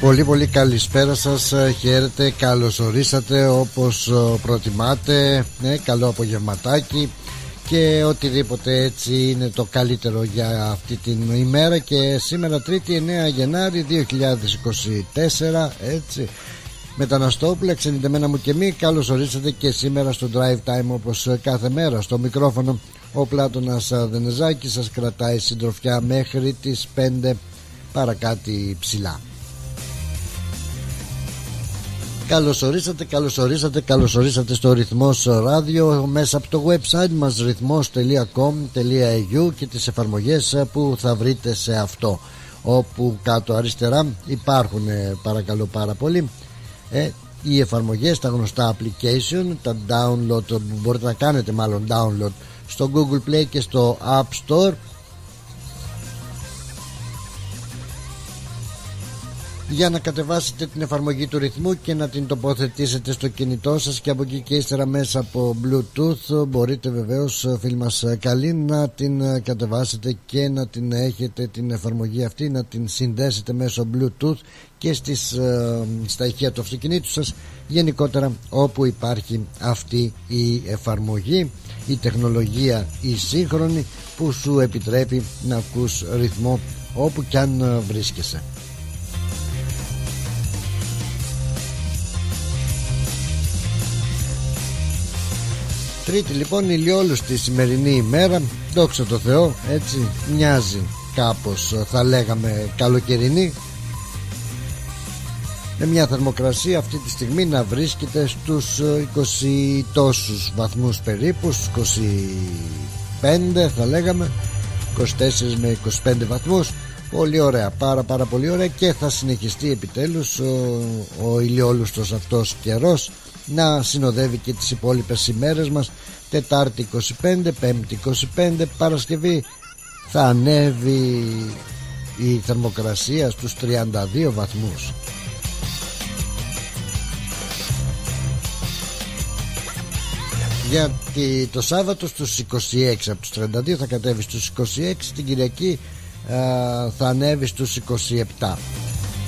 Πολύ πολύ καλησπέρα σας. Χαίρετε, καλώς ορίσατε όπως προτιμάτε. Ναι, Καλό απογευματάκι Και οτιδήποτε έτσι είναι το καλύτερο για αυτή την ημέρα. Και σήμερα 3η 9 Γενάρη 2024 Έτσι. Μεταναστόπουλα, ξενιτεμένα μου και μη Καλώς ορίσατε και σήμερα στο Drive Time όπως κάθε μέρα. Στο μικρόφωνο ο Πλάτωνας Δενεζάκης σας κρατάει συντροφιά μέχρι τις 5 παρακάτι ψηλά Καλώς ορίσατε, καλώς ορίσατε, καλώς ορίσατε στο Ρυθμός Ράδιο μέσα από το website μας ρυθμός.com.au και τις εφαρμογές που θα βρείτε σε αυτό. Όπου κάτω αριστερά υπάρχουν ε, παρακαλώ πάρα πολύ ε, οι εφαρμογές, τα γνωστά application τα download, μπορείτε να κάνετε μάλλον download στο Google Play και στο App Store για να κατεβάσετε την εφαρμογή του ρυθμού και να την τοποθετήσετε στο κινητό σας και από εκεί και ύστερα μέσα από Bluetooth μπορείτε βεβαίως φίλοι μας καλή να την κατεβάσετε και να την έχετε την εφαρμογή αυτή να την συνδέσετε μέσω Bluetooth και στις, ε, στα ηχεία του αυτοκινήτου σας γενικότερα όπου υπάρχει αυτή η εφαρμογή. Η τεχνολογία η σύγχρονη που σου επιτρέπει να ακούς ρυθμό όπου κι αν βρίσκεσαι Τρίτη λοιπόν ηλιόλουστη σημερινή ημέρα. Δόξα τω Θεώ έτσι μοιάζει κάπως θα λέγαμε καλοκαιρινή. Με μια θερμοκρασία αυτή τη στιγμή να βρίσκεται στους 20 τόσους βαθμούς περίπου 25 θα λέγαμε. 24 με 25 βαθμούς. Πολύ ωραία, πάρα πάρα πολύ ωραία. Και θα συνεχιστεί επιτέλους ο, ο ηλιόλουστος αυτός καιρός να συνοδεύει και τις υπόλοιπες ημέρες μας. Τετάρτη 25, Πέμπτη 25, Παρασκευή θα ανέβει η θερμοκρασία στους 32 βαθμούς. Γιατί το Σάββατο στους 26 από τους 32 θα κατέβει στους 26 την Κυριακή θα ανέβει στους 27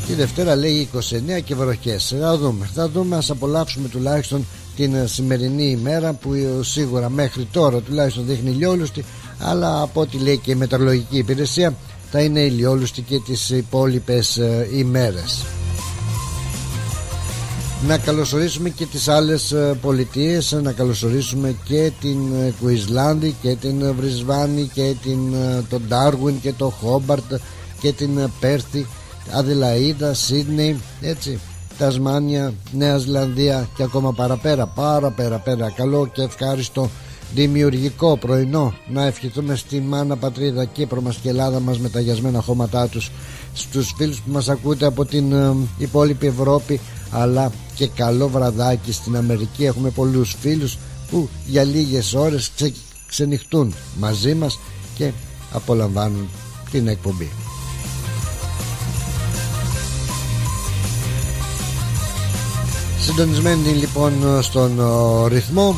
τη Δευτέρα λέει 29 και βροχές. Θα δούμε, θα δούμε ας απολαύσουμε τουλάχιστον την σημερινή ημέρα που σίγουρα μέχρι τώρα τουλάχιστον δείχνει ηλιόλουστη αλλά από ό,τι λέει και η μετεωρολογική υπηρεσία θα είναι ηλιόλουστη και τις υπόλοιπες ε, ημέρες. Να καλωσορίσουμε και τις άλλες ε, πολιτείες να καλωσορίσουμε και την Κουισλάνδη ε, και την Βρισβάνη και την, τον Ντάρουιν και το Χόμπαρτ και την Πέρθη Αδελαίδα, Σίδνεϊ έτσι Τασμάνια, Νέα Ζηλανδία και ακόμα παραπέρα πάρα πέρα πέρα. Καλό και ευχάριστο δημιουργικό πρωινό. Να ευχηθούμε στη μάνα πατρίδα Κύπρο μας και Ελλάδα μας με τα γιασμένα χώματά τους. Στους φίλους που μας ακούτε από την ε, υπόλοιπη Ευρώπη αλλά και καλό βραδάκι στην Αμερική. Έχουμε πολλούς φίλους που για λίγες ώρες ξε, ξενυχτούν μαζί μας και απολαμβάνουν την εκπομπή Συντονισμένοι λοιπόν στον ρυθμό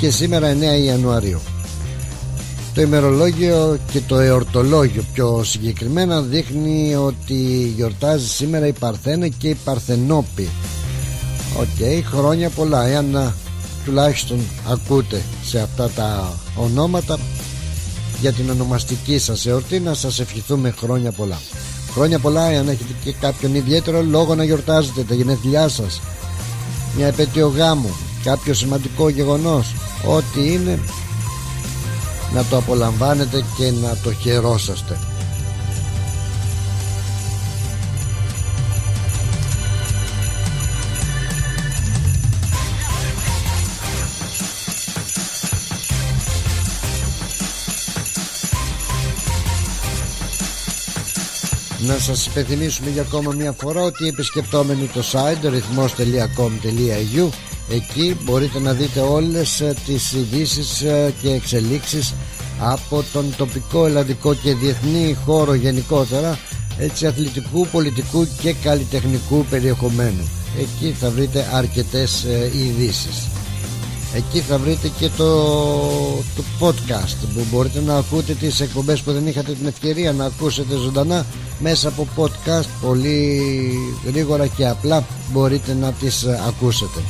και σήμερα 9 Ιανουαρίου. Το ημερολόγιο και το εορτολόγιο πιο συγκεκριμένα δείχνει ότι γιορτάζει σήμερα η Παρθένα και η Παρθενόπη. Οκ, χρόνια πολλά εάν τουλάχιστον ακούτε σε αυτά τα ονόματα. Για την ονομαστική σας εορτή να σας ευχηθούμε χρόνια πολλά Χρόνια πολλά αν έχετε και κάποιον ιδιαίτερο λόγο να γιορτάζετε τα γενέθλιά σας. Μια επέτειο γάμου Κάποιο σημαντικό γεγονός. Ό,τι είναι Να το απολαμβάνετε και να το χαιρόσαστε Να σας υπενθυμίσουμε για ακόμα μια φορά ότι επισκεπτόμενοι το site ρυθμός.com.au εκεί μπορείτε να δείτε όλες ε, τις ειδήσεις ε, και εξελίξεις από τον τοπικό, ελλαδικό και διεθνή χώρο γενικότερα έτσι αθλητικού, πολιτικού και καλλιτεχνικού περιεχομένου εκεί θα βρείτε αρκετές ε, ειδήσεις. Εκεί θα βρείτε και το, το podcast που μπορείτε να ακούτε τις εκπομπές που δεν είχατε την ευκαιρία να ακούσετε ζωντανά μέσα από podcast. Πολύ γρήγορα και απλά μπορείτε να τις ακούσετε.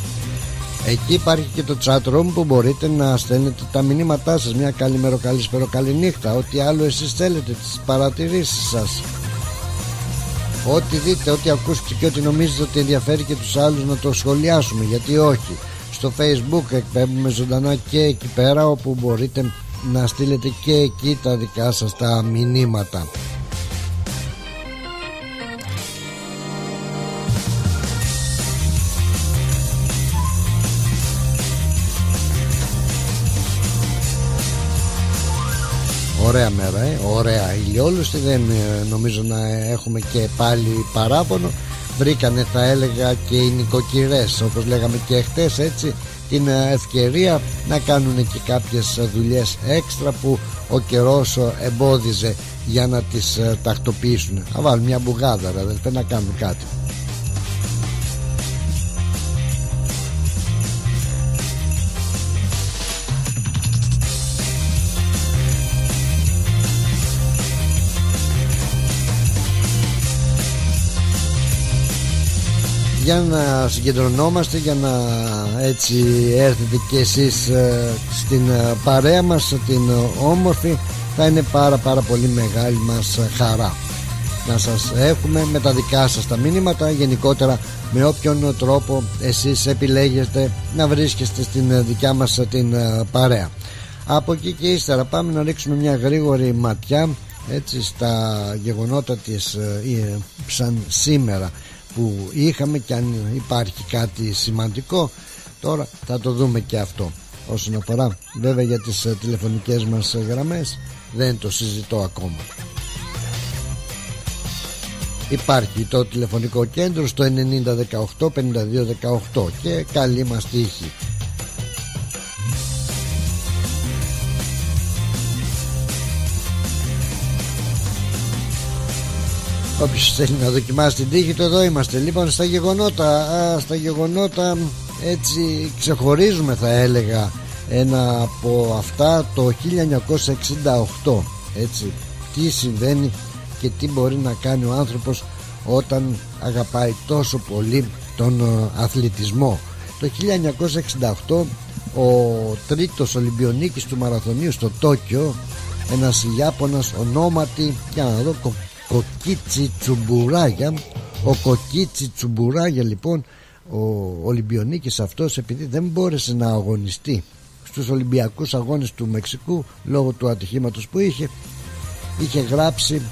Εκεί υπάρχει και το chat room που μπορείτε να στέλνετε τα μηνύματά σας. Μια καλή μέρα, καλή καλή νύχτα. Ό,τι άλλο εσείς θέλετε, τις παρατηρήσεις σας. Ό,τι δείτε, ό,τι ακούσετε και ό,τι νομίζετε ότι ενδιαφέρει και τους άλλους να το σχολιάσουμε Γιατί όχι Στο facebook εκπέμπουμε ζωντανά και εκεί πέρα Όπου μπορείτε να στείλετε και εκεί τα δικά σας τα μηνύματα. Ωραία μέρα, ε. ωραία. Ηλιόλουστη Δεν ε, νομίζω να έχουμε και πάλι παράπονο Βρήκανε θα έλεγα και οι νοικοκυρές Όπως λέγαμε και χτες έτσι Την ε, ευκαιρία να κάνουν και κάποιες δουλειές έξτρα Που ο καιρός εμπόδιζε για να τις τακτοποιήσουν. Να βάλουν μια μπουγάδα αδελφέ να κάνουν κάτι για να συγκεντρωνόμαστε για να έτσι έρθετε και εσείς ε, στην ε, παρέα μας την όμορφη θα είναι πάρα πάρα πολύ μεγάλη μας χαρά. Να σας έχουμε με τα δικά σας τα μήνυματα γενικότερα με όποιον τρόπο εσείς επιλέγετε να βρίσκεστε στην δικιά μας την ε, παρέα. Από εκεί και ύστερα πάμε να ρίξουμε μια γρήγορη ματιά έτσι στα γεγονότα της σαν σήμερα που είχαμε και αν υπάρχει κάτι σημαντικό τώρα θα το δούμε και αυτό. Όσον αφορά βέβαια για τις ε, τηλεφωνικές μας γραμμές δεν το συζητώ ακόμα. Υπάρχει το τηλεφωνικό κέντρο στο 9018 5218 και καλή μας τύχη Όποιος θέλει να δοκιμάσει την τύχη το εδώ είμαστε. Λοιπόν στα γεγονότα α, Στα γεγονότα έτσι ξεχωρίζουμε θα έλεγα Ένα από αυτά το 1968 Έτσι τι συμβαίνει και τι μπορεί να κάνει ο άνθρωπος όταν αγαπάει τόσο πολύ τον ε, αθλητισμό. Το 1968 ο τρίτος Ολυμπιονίκης του Μαραθωνίου στο Τόκιο ένας Ιάπωνας ονόματι για να δω Κοκίτσι Τσουμπουράγια. Ο Κοκίτσι Τσουμπουράγια λοιπόν ο Ολυμπιονίκης αυτός επειδή δεν μπόρεσε να αγωνιστεί στους Ολυμπιακούς Αγώνες του Μεξικού λόγω του ατυχήματος που είχε είχε γράψει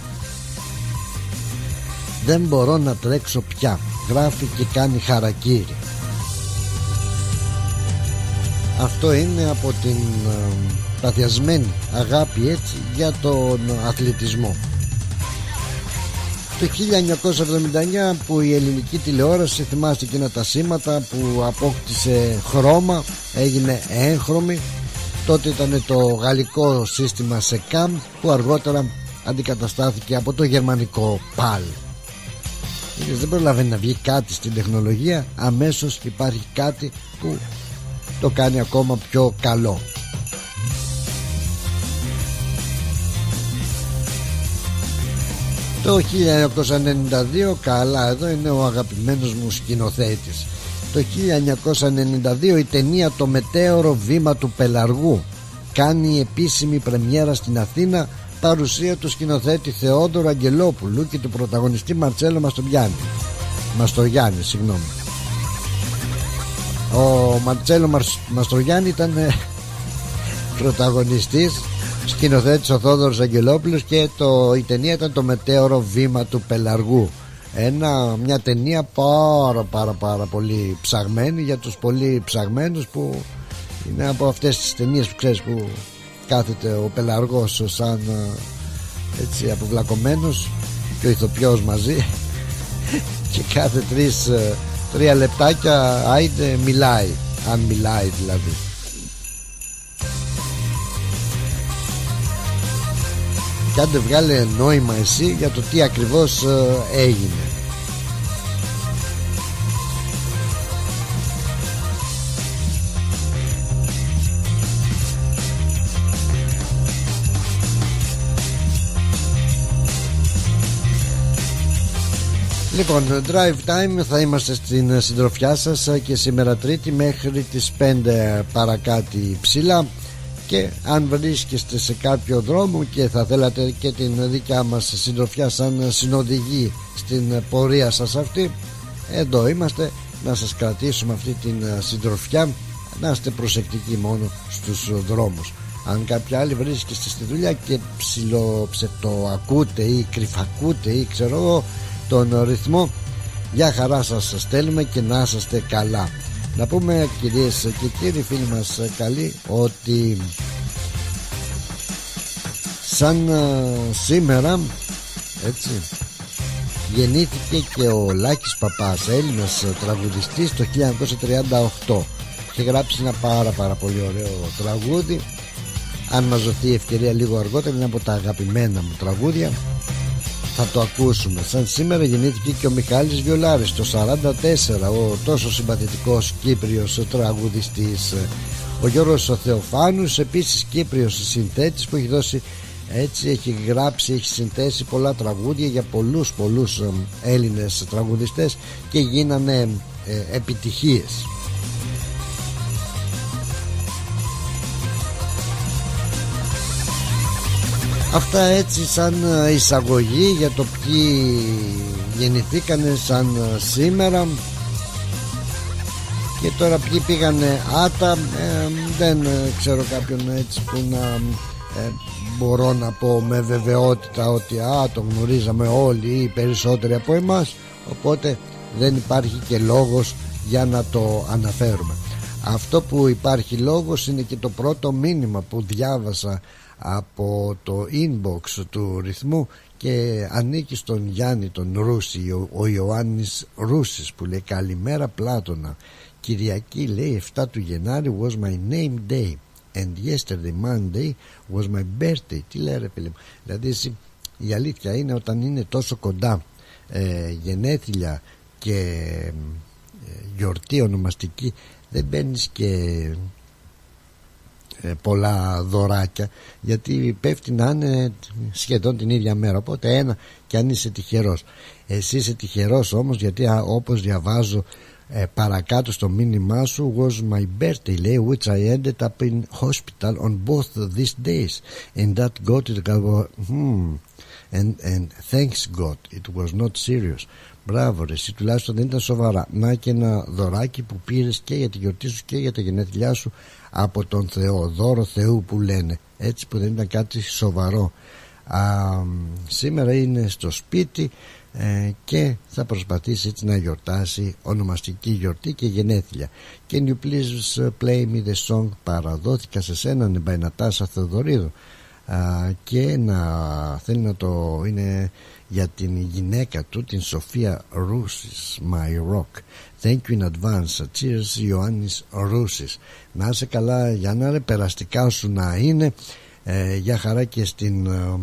δεν μπορώ να τρέξω πια γράφει και κάνει χαρακύρι αυτό είναι από την ε, παθιασμένη αγάπη έτσι για τον αθλητισμό το 1979 που η ελληνική τηλεόραση θυμάστε εκείνα τα σήματα που απόκτησε χρώμα έγινε έγχρωμη τότε ήταν το γαλλικό σύστημα ΣΕΚΑΜ που αργότερα αντικαταστάθηκε από το γερμανικό ΠΑΛ δεν προλαβαίνει να βγει κάτι στην τεχνολογία αμέσως υπάρχει κάτι που το κάνει ακόμα πιο καλό Το 1992 καλά εδώ είναι ο αγαπημένος μου σκηνοθέτης. Το 1992 η ταινία «Το μετέωρο βήμα του Πελαργού» κάνει επίσημη πρεμιέρα στην Αθήνα παρουσία του σκηνοθέτη Θεόδωρο Αγγελόπουλου και του πρωταγωνιστή Μαρτσέλο Μαστογιάννη. Μαστογιάννη συγγνώμη. Ο Μαρτσέλο Μαστογιάννη ήταν ε, πρωταγωνιστής σκηνοθέτης ο Θόδωρος Αγγελόπουλος και το, η ταινία ήταν το μετέωρο βήμα του Πελαργού ένα, μια ταινία πάρα πάρα πάρα πολύ ψαγμένη για τους πολύ ψαγμένους που είναι από αυτές τις ταινίες που ξέρεις που κάθεται ο Πελαργός σαν έτσι αποβλακωμένος και ο ηθοποιός μαζί και κάθε τρεις, τρία λεπτάκια άιντε μιλάει αν μιλάει δηλαδή άντε βγάλε νόημα εσύ για το τι ακριβώς ε, έγινε. Λοιπόν, drive time θα είμαστε στην συντροφιά σας ε, και σήμερα τρίτη μέχρι τις 5 παρακάτω ψηλά και αν βρίσκεστε σε κάποιο δρόμο και θα θέλατε και την δικιά μας συντροφιά σαν συνοδηγή στην πορεία σας αυτή εδώ είμαστε να σας κρατήσουμε αυτή την συντροφιά. Να είστε προσεκτικοί μόνο στους δρόμους. Αν κάποια άλλη βρίσκεστε στη δουλειά και ψιλοψετοακούτε ή κρυφακούτε ή ξέρω εγώ τον ρυθμό για χαρά σας στέλνουμε και να είσαστε καλά να πούμε κυρίες και κύριοι φίλοι μας καλοί ότι σαν σήμερα έτσι γεννήθηκε και ο Λάκης Παπάς Έλληνας τραγουδιστής το 1938 και γράψει ένα πάρα πάρα πολύ ωραίο τραγούδι. Αν μας δοθεί η ευκαιρία λίγο αργότερα είναι από τα αγαπημένα μου τραγούδια θα το ακούσουμε. Σαν σήμερα γεννήθηκε και ο Μιχάλης Βιολάρης το 44 ο τόσο συμπαθητικός Κύπριος τραγουδιστής. Ο Γιώργος ο Θεοφάνους επίσης Κύπριος συνθέτης που έχει δώσει έτσι έχει γράψει, έχει συνθέσει πολλά τραγούδια για πολλούς πολλούς Έλληνες τραγουδιστές και γίνανε ε, επιτυχίες Αυτά έτσι σαν ε, εισαγωγή για το ποιοι γεννηθήκανε σαν ε, σήμερα. Και τώρα ποιοι πήγανε άτα ε, δεν ξέρω κάποιον έτσι που να μπορώ να πω με βεβαιότητα ότι α το γνωρίζαμε όλοι ή περισσότεροι από εμάς. Οπότε δεν υπάρχει και λόγος για να το αναφέρουμε. Αυτό που υπάρχει λόγος είναι και το πρώτο μήνυμα που διάβασα από το inbox του ρυθμού και ανήκει στον Γιάννη τον Ρούση ο, ο Ιωάννης Ρούσης που λέει καλημέρα Πλάτωνα. Κυριακή λέει 7 του Γενάρη was my name day and yesterday Monday was my birthday τι λέει ρε φίλε μου. Δηλαδή η αλήθεια είναι όταν είναι τόσο κοντά ε, γενέθλια και ε, γιορτή ονομαστική δεν μπαίνεις και ε, πολλά δωράκια γιατί πέφτει να είναι σχεδόν την ίδια μέρα. Οπότε ένα και αν είσαι τυχερός. Εσύ είσαι τυχερός όμως γιατί όπως διαβάζω ε, παρακάτω στο μήνυμά σου was my birthday λέει which I ended up in hospital on both these days. And that got it hmm, and, and thanks God it was not serious Μπράβο ρε, εσύ τουλάχιστον δεν ήταν σοβαρά. Να και ένα δωράκι που πήρες και για τη γιορτή σου και για τα γενέθλιά σου από τον Θεό δώρο Θεού που λένε. Έτσι που δεν ήταν κάτι σοβαρό. Α, σήμερα είναι στο σπίτι ε, και θα προσπαθήσει έτσι να γιορτάσει ονομαστική γιορτή και γενέθλια. Can you please play me the song παραδόθηκα σε σένα Νεμπαϊνατάσα Θεοδωρίδου και να θέλει να το είναι για την γυναίκα του την Σοφία Ρούσης My Rock. Thank you in advance. Cheers Ιωάννης Ρούσης. Να είσαι καλά για να είναι περαστικά σου να είναι. Ε, Για χαρά και στην ε,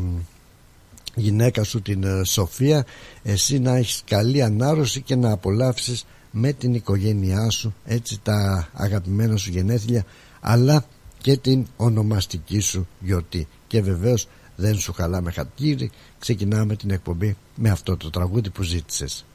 γυναίκα σου την ε, Σοφία. Εσύ να έχεις καλή ανάρρωση και να απολαύσεις με την οικογένειά σου έτσι τα αγαπημένα σου γενέθλια αλλά και την ονομαστική σου γιορτή. Και βεβαίως δεν σου χαλάμε χατήρι ξεκινάμε την εκπομπή με αυτό το τραγούδι που ζήτησες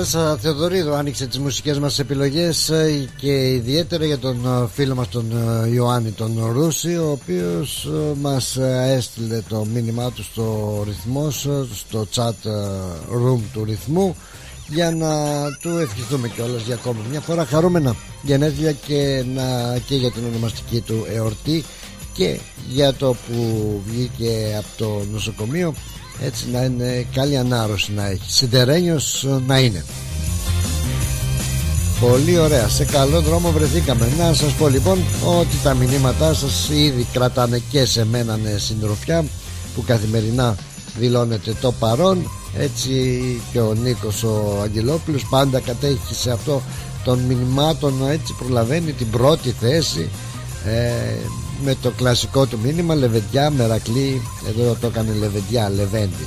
Νατάσα Θεοδωρίδου άνοιξε τις μουσικές μας επιλογές ε, και ιδιαίτερα για τον ε, φίλο μας τον ε, Ιωάννη τον Ρούση ο οποίος μας έστειλε το μήνυμά του στο ρυθμός στο chat room του ρυθμού για να του ευχηθούμε κιόλας για ακόμα μια φορά χαρούμενα γενέθλια και, να, και για την ονομαστική του εορτή και για το που βγήκε από το νοσοκομείο έτσι να είναι καλή ανάρρωση να έχει. Σιδερένιος να είναι. Πολύ ωραία, σε καλό δρόμο βρεθήκαμε. Να σας πω λοιπόν ότι τα μηνύματά σας ήδη κρατάνε και σε μένα συντροφιά Που καθημερινά δηλώνεται το παρόν. Έτσι και ο Νίκος ο Αγγελόπουλος πάντα κατέχει σε αυτό των μηνυμάτων Έτσι προλαβαίνει την πρώτη θέση. Ε, με το κλασικό του μήνυμα Λεβεντιά, Μερακλή εδώ το έκανε Λεβεντιά, Λεβέντη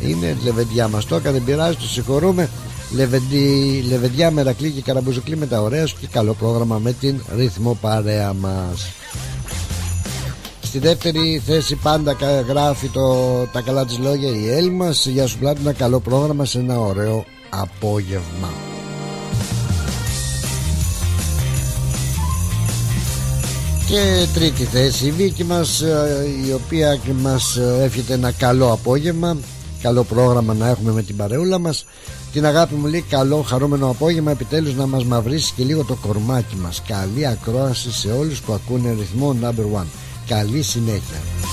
είναι Λεβεντιά μας το έκανε πειράζει το συγχωρούμε. Λεβεντί, Λεβεντιά, Μερακλή και Καραμπουζουκλή με τα ωραία σου και καλό πρόγραμμα με την ρυθμό παρέα μας. Στη δεύτερη θέση πάντα γράφει το, τα καλά της λόγια η Έλλη μας Γεια σου πλάτη ένα καλό πρόγραμμα σε ένα ωραίο απόγευμα και τρίτη θέση η Βίκη μας ε, η οποία μας ε, εύχεται ένα καλό απόγευμα καλό πρόγραμμα να έχουμε με την παρεούλα μας. Την αγάπη μου λέει καλό χαρούμενο απόγευμα επιτέλους να μας μαυρίσει και λίγο το κορμάκι μας. Καλή ακρόαση σε όλους που ακούνε ρυθμό number one. Καλή συνέχεια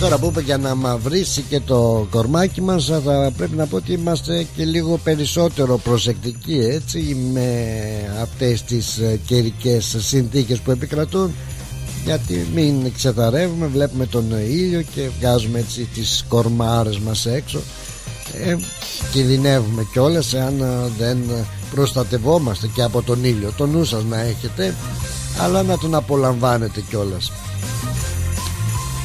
Τώρα που είπε για να μαυρίσει και το κορμάκι μας θα πρέπει να πω ότι είμαστε και λίγο περισσότερο προσεκτικοί έτσι με αυτές τις ε, καιρικές συνθήκες που επικρατούν. Γιατί μην ξεθαρεύουμε βλέπουμε τον ήλιο και βγάζουμε έτσι τις κορμάρες μας έξω. Ε, κινδυνεύουμε κιόλας εάν ε, δεν προστατευόμαστε και από τον ήλιο. Το νου σας να έχετε αλλά να τον απολαμβάνετε κιόλας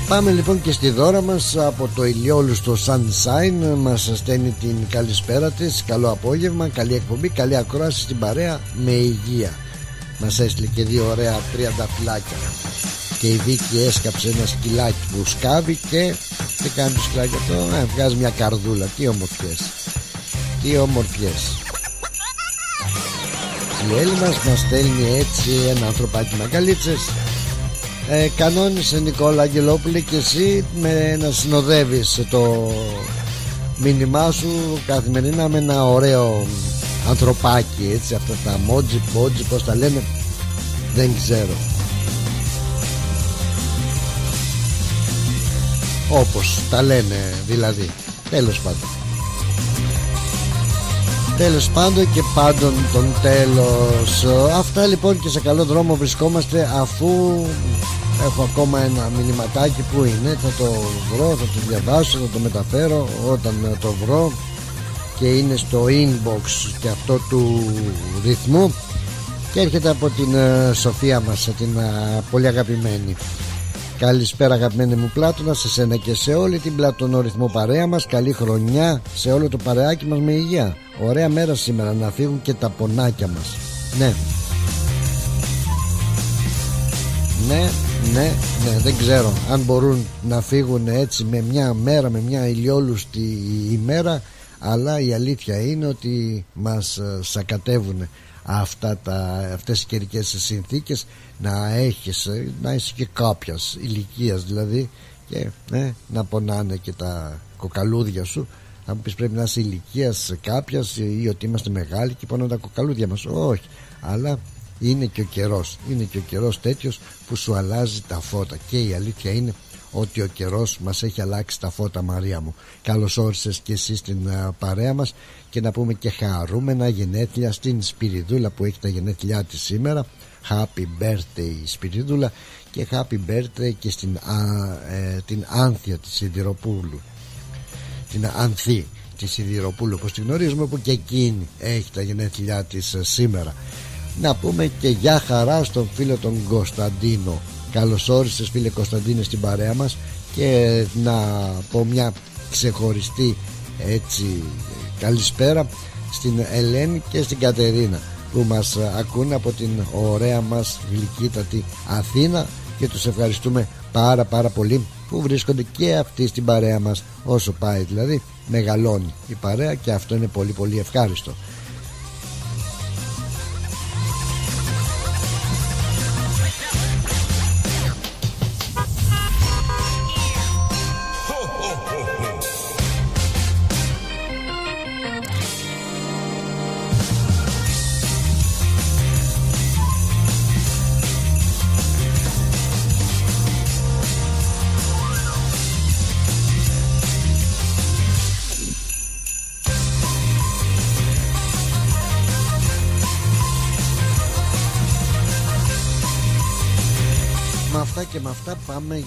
Πάμε λοιπόν και στη δώρα μας από το ηλιόλουστο Sunshine μας στέλνει την καλησπέρα της. Καλό απόγευμα, καλή εκπομπή, καλή ακρόαση στην παρέα με υγεία. Μας έστειλε και δύο ωραία τριάντα φυλάκια. Και η Βίκη έσκαψε ένα σκυλάκι που σκάβει και τι κάνεις το σκυλάκι αυτό ε, βγάζει μια καρδούλα. Τι ομορφιές τι ομορφιές η Έλλη μας μας στέλνει έτσι ένα ανθρωπάκι μαγκαλίτσες ε, κανόνισε Νικόλα Αγγελόπουλη και εσύ με να συνοδεύεις το μήνυμά σου καθημερινά με ένα ωραίο ανθρωπάκι έτσι αυτά τα μότζι πότζι πως τα λένε δεν ξέρω. Όπως τα λένε δηλαδή. Τέλος πάντων. Τέλος πάντων και πάντων τον τέλος. Αυτά λοιπόν και σε καλό δρόμο βρισκόμαστε αφού έχω ακόμα ένα μηνυματάκι που είναι Θα το βρω, θα το διαβάσω, θα το μεταφέρω όταν το βρω. Και είναι στο inbox και αυτό του ρυθμού. Και έρχεται από την ε, Σοφία μας, την ε, πολύ αγαπημένη. Καλησπέρα αγαπημένη μου Πλάτωνα σε σένα και σε όλη την πλατωνόριθμο παρέα μας. Καλή χρονιά σε όλο το παρεάκι μας με υγεία. Ωραία μέρα σήμερα να φύγουν και τα πονάκια μας. Ναι. Ναι, ναι, ναι, δεν ξέρω αν μπορούν να φύγουν έτσι με μια μέρα, με μια ηλιόλουστη ημέρα αλλά η αλήθεια είναι ότι μας ε, σακατεύουν αυτά τα, αυτές οι καιρικές συνθήκες. Να έχεις να είσαι και κάποιας ηλικίας δηλαδή και ναι, να πονάνε και τα κοκαλούδια σου. Αν πεις πρέπει να είσαι ηλικίας κάποια ή ότι είμαστε μεγάλοι και πονάνε τα κοκαλούδια μας. Όχι αλλά είναι και ο καιρός είναι και ο καιρός τέτοιος που σου αλλάζει τα φώτα. Και η αλήθεια είναι ότι ο καιρός μας έχει αλλάξει τα φώτα Μαρία μου. Καλώς όρισες και εσύ στην παρέα μας και να πούμε και χαρούμενα γενέθλια στην Σπυριδούλα που έχει τα γενέθλιά της σήμερα. Happy birthday Σπυριδούλα και happy birthday και στην ε, την Άνθια της Σιδηροπούλου. Την Ανθή της Σιδηροπούλου όπως την γνωρίζουμε που και εκείνη έχει τα γενέθλιά της ε, σήμερα να πούμε και για χαρά στον φίλο τον Κωνσταντίνο. Καλώς όρισες φίλε Κωνσταντίνε στην παρέα μας. Και να πω μια ξεχωριστή έτσι καλησπέρα στην Ελένη και στην Κατερίνα που μας ακούν από την ωραία μας γλυκύτατη Αθήνα. Και τους ευχαριστούμε πάρα πάρα πολύ που βρίσκονται και αυτοί στην παρέα μας όσο πάει δηλαδή. Μεγαλώνει η παρέα και αυτό είναι πολύ πολύ ευχάριστο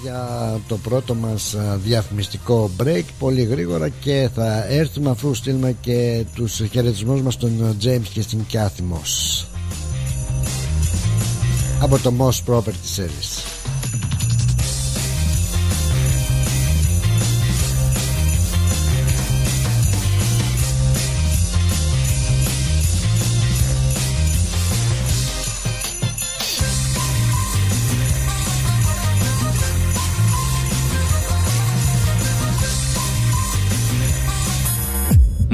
για το πρώτο μας διαφημιστικό break. Πολύ γρήγορα και θα έρθουμε αφού στείλουμε και τους χαιρετισμούς μας στον James και στην Kathy Moss από το Moss Property Series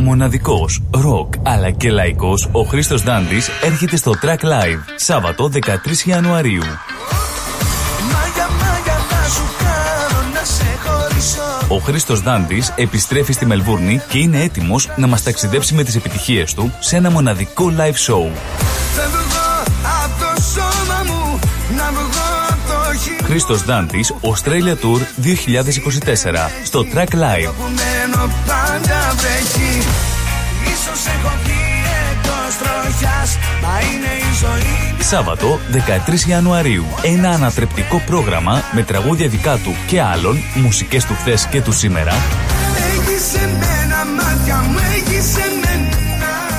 μοναδικός, ροκ αλλά και λαϊκός, ο Χρήστος Δάντης έρχεται στο Track Live, Σάββατο 13 Ιανουαρίου. Ο Χρήστος Δάντης επιστρέφει στη Μελβούρνη και είναι έτοιμος να μας ταξιδέψει με τις επιτυχίες του σε ένα μοναδικό live show. Χρήστος Δάντης, Australia Tour 2024, στο Track Live. Σάββατο 13 Ιανουαρίου. Ένα ανατρεπτικό πρόγραμμα με τραγούδια δικά του και άλλων, μουσικές του χθες και του σήμερα.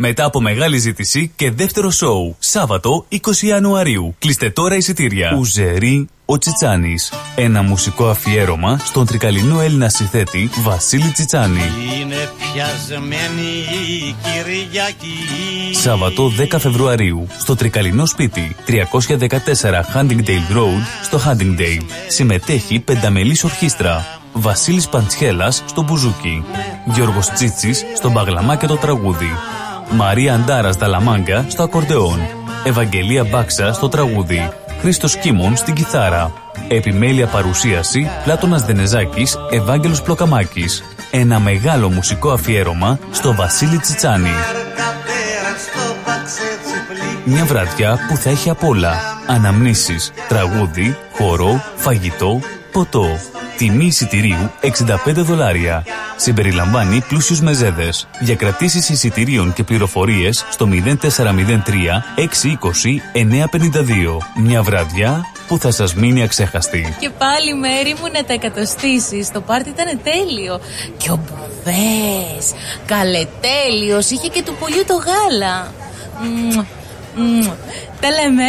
Μετά από μεγάλη ζήτηση και δεύτερο σοου. Σάββατο 20 Ιανουαρίου. Κλείστε τώρα εισιτήρια. Ουζερή ο Τσιτσάνης. Ένα μουσικό αφιέρωμα στον τρικαλινό Έλληνα συνθέτη Βασίλη Τσιτσάνη. Είναι πιασμένη η Κυριακή. Σάββατο 10 Φεβρουαρίου. Στο τρικαλινό σπίτι 314 Huntingdale Road στο Huntingdale. Συμμετέχει πενταμελής ορχήστρα. Βασίλης Παντσχέλας στο Μπουζούκι. Γιώργος Τσίτσης στο Μπαγλαμά και το τραγούδι. Μαρία Αντάρα Δαλαμάγκα στο ακορντεόν. Ευαγγελία Μπάξα στο τραγούδι. Χρήστος Κίμων στην κιθάρα. Επιμέλεια παρουσίαση Πλάτωνας Δενεζάκης, Ευάγγελος Πλοκαμάκης. Ένα μεγάλο μουσικό αφιέρωμα στο Βασίλη Τσιτσάνη. Μια βραδιά που θα έχει απ' όλα. Αναμνήσεις, τραγούδι, χορό, φαγητό, ποτό. Τιμή εισιτηρίου 65 δολάρια. Συμπεριλαμβάνει πλούσιους μεζέδες. Για κρατήσεις εισιτηρίων και πληροφορίες στο 0403 620 952. Μια βραδιά που θα σας μείνει αξέχαστη. Και πάλι μέρη μου να τα εκατοστήσεις. Το πάρτι ήταν τέλειο. Και ο Μπουδές, καλετέλειος, είχε και του πολιού το γάλα. Τα λέμε.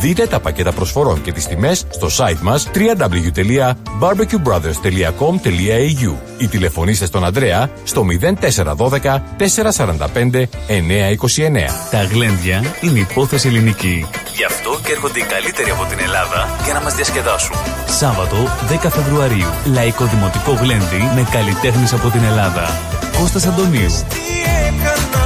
Δείτε τα πακέτα προσφορών και τις τιμές στο site μας www.barbecuebrothers.com.au ή τηλεφωνήστε στον Ανδρέα στο 0412 445 929. Τα γλέντια είναι υπόθεση ελληνική. Γι' αυτό και έρχονται οι καλύτεροι από την Ελλάδα για να μας διασκεδάσουν. Σάββατο 10 Φεβρουαρίου. Λαϊκό Δημοτικό Γλέντι με καλλιτέχνες από την Ελλάδα. Κώστας Αντωνίου. Γογό Ρωμαίου.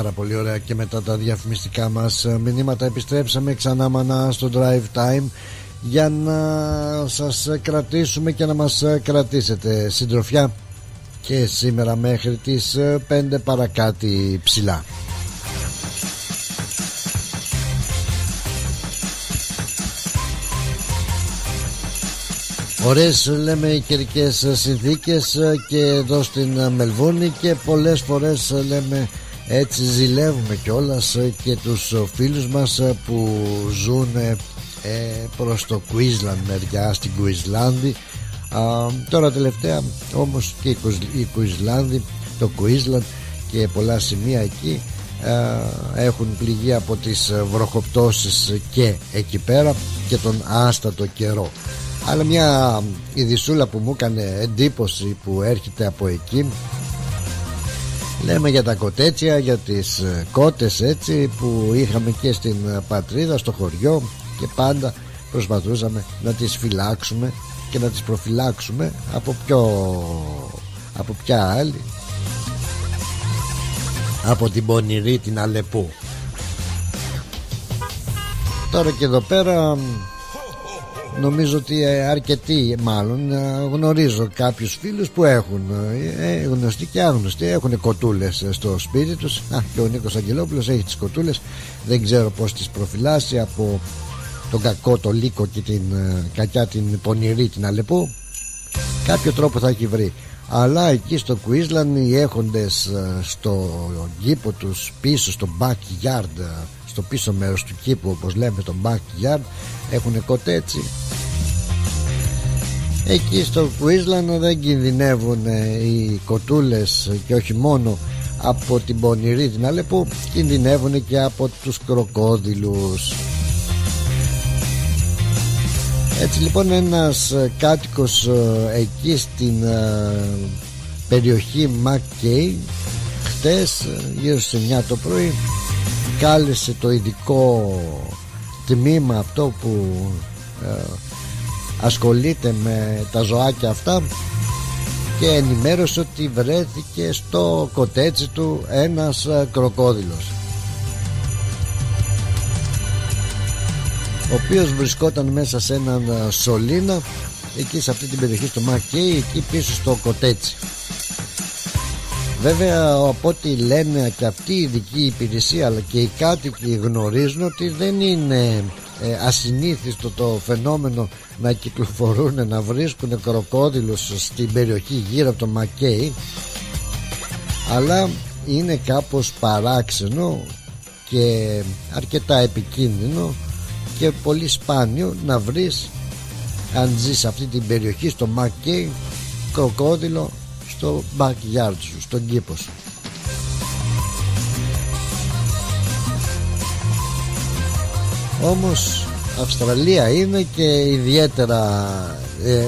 Πάρα πολύ ωραία και μετά τα διαφημιστικά μας ε, μηνύματα επιστρέψαμε ξανά μανά στο Drive Time για να σας κρατήσουμε και να μας κρατήσετε συντροφιά και σήμερα μέχρι τις 5 παρακάτι ψηλά. Ωραίες λέμε οι καιρικές συνθήκες και εδώ στην Μελβούνη και πολλές φορές λέμε έτσι ζηλεύουμε κιόλας και τους φίλους μας που ζουν ε, προς το Queensland μεριά στην Queensland. Τώρα τελευταία όμως και η Queensland το Queensland και πολλά σημεία εκεί έχουν πληγεί από τις βροχοπτώσεις και εκεί πέρα και τον άστατο καιρό. Αλλά μια ειδισούλα που μου έκανε εντύπωση που έρχεται από εκεί Λέμε για τα κοτέτσια, για τις ε, κότες έτσι που είχαμε και στην ε, πατρίδα, στο χωριό και πάντα προσπαθούσαμε να τις φυλάξουμε και να τις προφυλάξουμε από πιο από ποια άλλη. Από την Πονηρή την Αλεπού. Τώρα και εδώ πέρα νομίζω ότι ε, αρκετοί μάλλον ε, γνωρίζω κάποιους φίλους που έχουν ε, γνωστοί και άγνωστοι έχουν κοτούλες στο σπίτι τους. Α, και ο Νίκος Αγγελόπουλος έχει τις κοτούλες. Δεν ξέρω πως τις προφυλάσει από τον κακό το λύκο και την κακιά την πονηρή την Αλεπού. Κάποιο τρόπο θα έχει βρει. Αλλά εκεί στο Queensland οι έχοντες στο κήπο τους πίσω στο backyard στο πίσω μέρος του κήπου όπως λέμε το backyard έχουν κοτέτσι εκεί στο Queensland δεν κινδυνεύουν οι κοτούλες και όχι μόνο από την πονηρή την Αλεπού κινδυνεύουν και από τους κροκόδιλους έτσι λοιπόν ένας κάτοικος ε, εκεί στην ε, περιοχή Μακκέι χτες ε, γύρω στις 9 το πρωί κάλεσε το ειδικό τμήμα αυτό που ε, ασχολείται με τα ζωάκια αυτά και ενημέρωσε ότι βρέθηκε στο κοτέτσι του ένας ε, κροκόδιλος ο οποίος βρισκόταν μέσα σε έναν ε, σωλήνα εκεί σε αυτή την περιοχή στο Μακέι εκεί πίσω στο κοτέτσι Βέβαια από ό,τι λένε και αυτή η ειδική υπηρεσία αλλά και οι κάτοικοι γνωρίζουν ότι δεν είναι ε, ασυνήθιστο το φαινόμενο να κυκλοφορούν να βρίσκουν κροκόδιλους στην περιοχή γύρω από το Μακέι αλλά είναι κάπως παράξενο και αρκετά επικίνδυνο και πολύ σπάνιο να βρεις αν ζεις σε αυτή την περιοχή στο Μακέι κροκόδιλο στο backyard σου, στον κήπο σου. Όμως Αυστραλία είναι και ιδιαίτερα ε,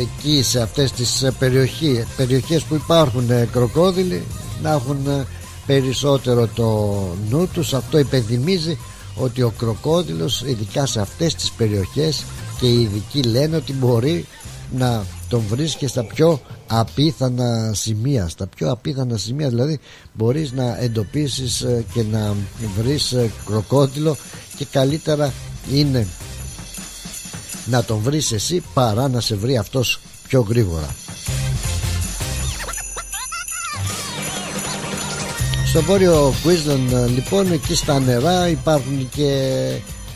εκεί σε αυτές τις περιοχές, περιοχές που υπάρχουν ε, κροκόδιλοι να έχουν ε, περισσότερο το νου τους αυτό υπενθυμίζει ότι ο κροκόδιλος ειδικά σε αυτές τις περιοχές και οι ειδικοί λένε ότι μπορεί να τον βρίσκει στα πιο απίθανα σημεία στα πιο απίθανα σημεία. Δηλαδή μπορείς να εντοπίσεις ε, και να βρεις ε, κροκόδιλο και καλύτερα είναι να τον βρεις εσύ παρά να σε βρει αυτός πιο γρήγορα. Στο βόρειο Queensland λοιπόν εκεί στα νερά υπάρχουν και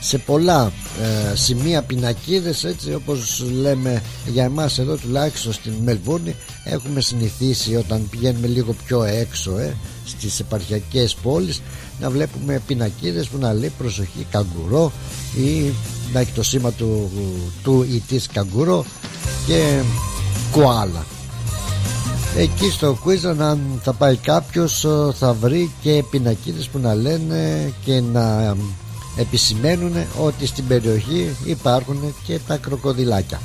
σε πολλά ε, σημεία πινακίδες έτσι όπως λέμε για εμάς εδώ τουλάχιστον στην Μελβούρνη έχουμε συνηθίσει όταν πηγαίνουμε λίγο πιο έξω ε, στις επαρχιακές πόλεις να βλέπουμε πινακίδες που να λέει προσοχή καγκουρό ή να έχει το σήμα του, του ή της καγκουρό και κουάλα εκεί στο Queensland αν θα πάει κάποιος ε, θα βρει και πινακίδες που να λένε και να επισημαίνουν ότι στην περιοχή υπάρχουν και τα κροκοδιλάκια.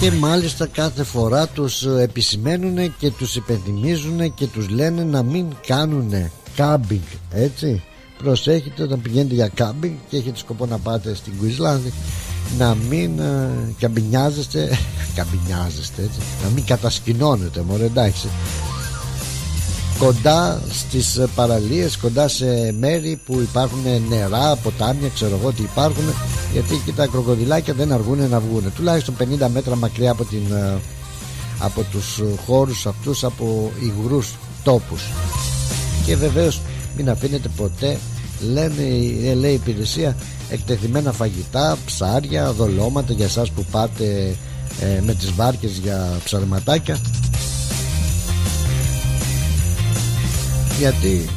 Και μάλιστα κάθε φορά τους επισημαίνουν και τους υπενθυμίζουν και τους λένε να μην κάνουν κάμπινγκ έτσι. Προσέχετε όταν πηγαίνετε για κάμπινγκ και έχετε σκοπό να πάτε στην Κουισλάνδη να μην ε, καμπινιάζεστε καμπινιάζεστε έτσι να μην κατασκηνώνετε μωρέ εντάξει. Κοντά στις παραλίες κοντά σε μέρη που υπάρχουν νερά, ποτάμια ξέρω εγώ τι υπάρχουν γιατί εκεί τα κροκοδιλάκια δεν αργούν να βγουν τουλάχιστον 50 μέτρα μακριά από, την, ε, από τους χώρους αυτούς από υγρούς τόπους. Και βεβαίως μην αφήνετε ποτέ λένε, λέει η υπηρεσία εκτεθειμένα φαγητά, ψάρια, δολώματα για εσάς που πάτε ε, με τις βάρκες για ψαρματάκια γιατί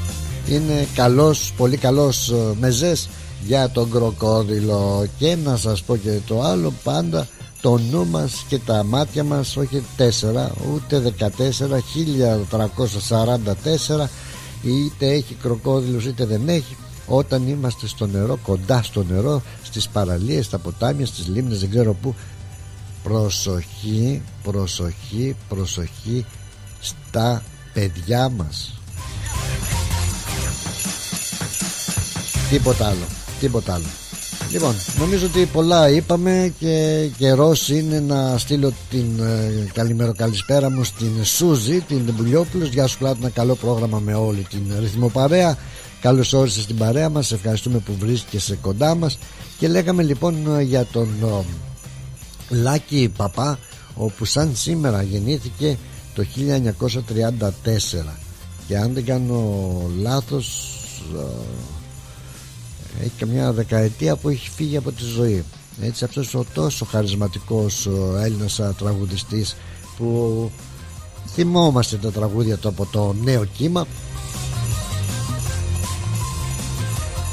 είναι καλός, πολύ καλός ε, μεζές για τον κροκόδιλο. Και να σας πω και το άλλο πάντα το νου μας και τα μάτια μας όχι 4 ούτε 14 1344 είτε έχει κροκόδιλους είτε δεν έχει όταν είμαστε στο νερό κοντά στο νερό στις παραλίες, στα ποτάμια, στις λίμνες δεν ξέρω πού προσοχή, προσοχή, προσοχή στα παιδιά μας τίποτα άλλο τίποτα άλλο Λοιπόν, νομίζω ότι πολλά είπαμε και καιρός είναι να στείλω την ε, καλημέρα καλησπέρα μου στην Σούζη, την Μπουλιόπουλος. Γεια σου, Πλάτο, ένα καλό πρόγραμμα με όλη την ρυθμοπαρέα. Καλώς όρισες στην παρέα μας. Ευχαριστούμε που βρίσκεσαι κοντά μας. Και λέγαμε λοιπόν για τον ο, Λάκη Παπά, όπου σαν σήμερα γεννήθηκε το 1934. Και αν δεν κάνω λάθος έχει και μια δεκαετία που έχει φύγει από τη ζωή έτσι αυτός ο τόσο χαρισματικός ο Έλληνας τραγουδιστής που θυμόμαστε τα τραγούδια του από το νέο κύμα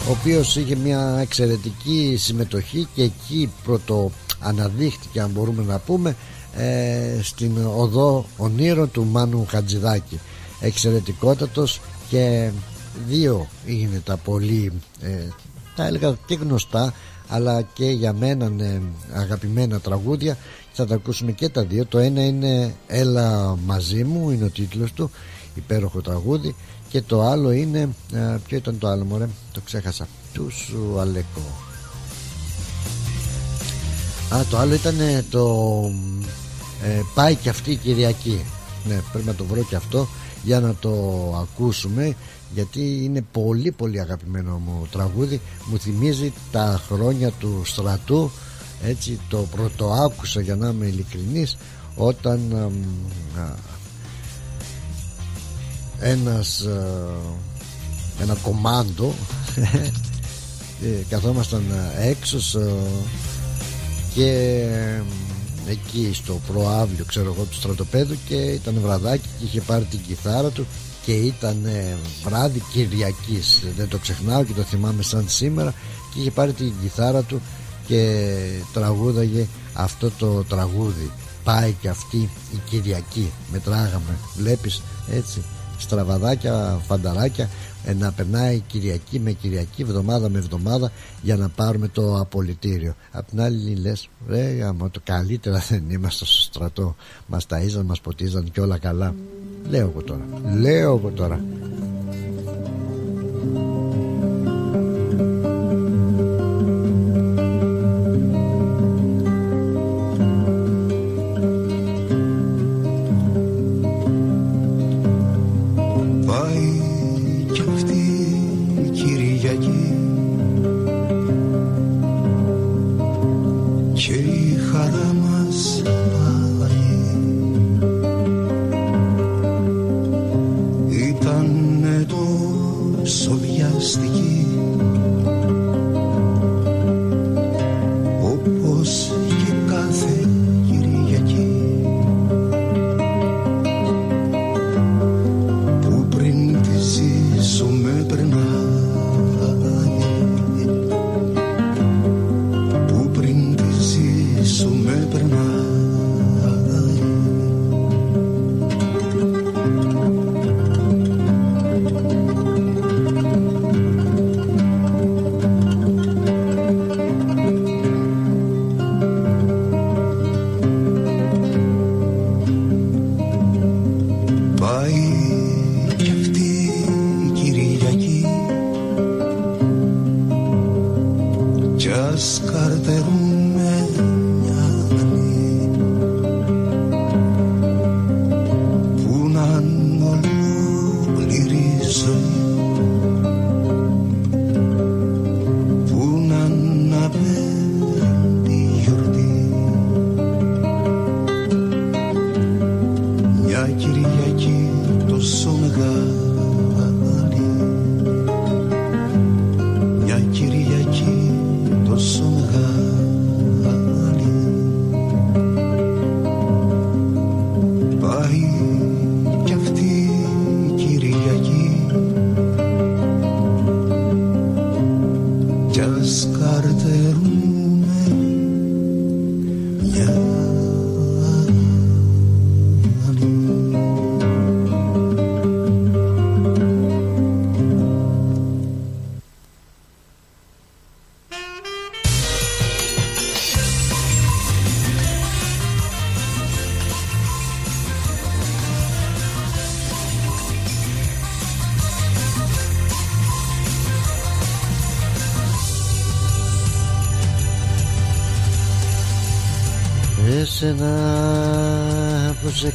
ο οποίος είχε μια εξαιρετική συμμετοχή και εκεί πρώτο αναδείχτηκε αν μπορούμε να πούμε ε, στην οδό ονείρων του Μάνου Χατζηδάκη. Εξαιρετικότατος και δύο είναι τα πολύ ε, τα έλεγα και γνωστά αλλά και για μένα ναι, αγαπημένα τραγούδια. Θα τα ακούσουμε και τα δύο. Το ένα είναι Έλα μαζί μου είναι ο τίτλος του υπέροχο τραγούδι και το άλλο είναι α, ποιο ήταν το άλλο μωρέ; Το ξέχασα. Του σου Αλέκο Α το άλλο ήταν το ε, πάει και αυτή η Κυριακή. Ναι πρέπει να το βρω και αυτό για να το ακούσουμε γιατί είναι πολύ πολύ αγαπημένο μου τραγούδι. Μου θυμίζει τα χρόνια του στρατού. Έτσι το πρωτοάκουσα για να είμαι ειλικρινής όταν α, ένας ένα κομμάντο. Ε, καθόμασταν έξω και εκεί στο προάβλιο ξέρω εγώ του στρατοπέδου και ήταν βραδάκι και είχε πάρει την κιθάρα του και ήταν βράδυ Κυριακής. Δεν το ξεχνάω και το θυμάμαι σαν σήμερα. Και είχε πάρει την κιθάρα του και τραγούδαγε αυτό το τραγούδι. Πάει και αυτή η Κυριακή. Μετράγαμε. Βλέπεις έτσι στραβαδάκια φανταράκια ε, να περνάει Κυριακή με Κυριακή εβδομάδα με εβδομάδα για να πάρουμε το απολυτήριο. Απ' την άλλη λες ρε άμα το καλύτερα δεν είμαστε στο στρατό. Μας ταΐζαν, μας ποτίζαν και όλα καλά λέω εγώ τώρα. Λέω εγώ τώρα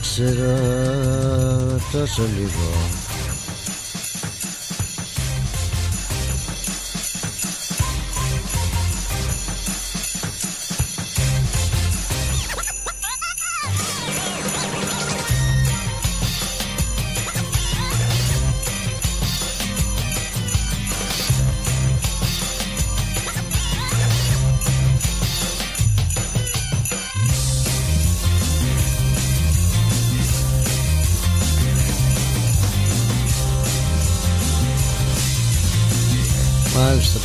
ξέρω τόσο λίγο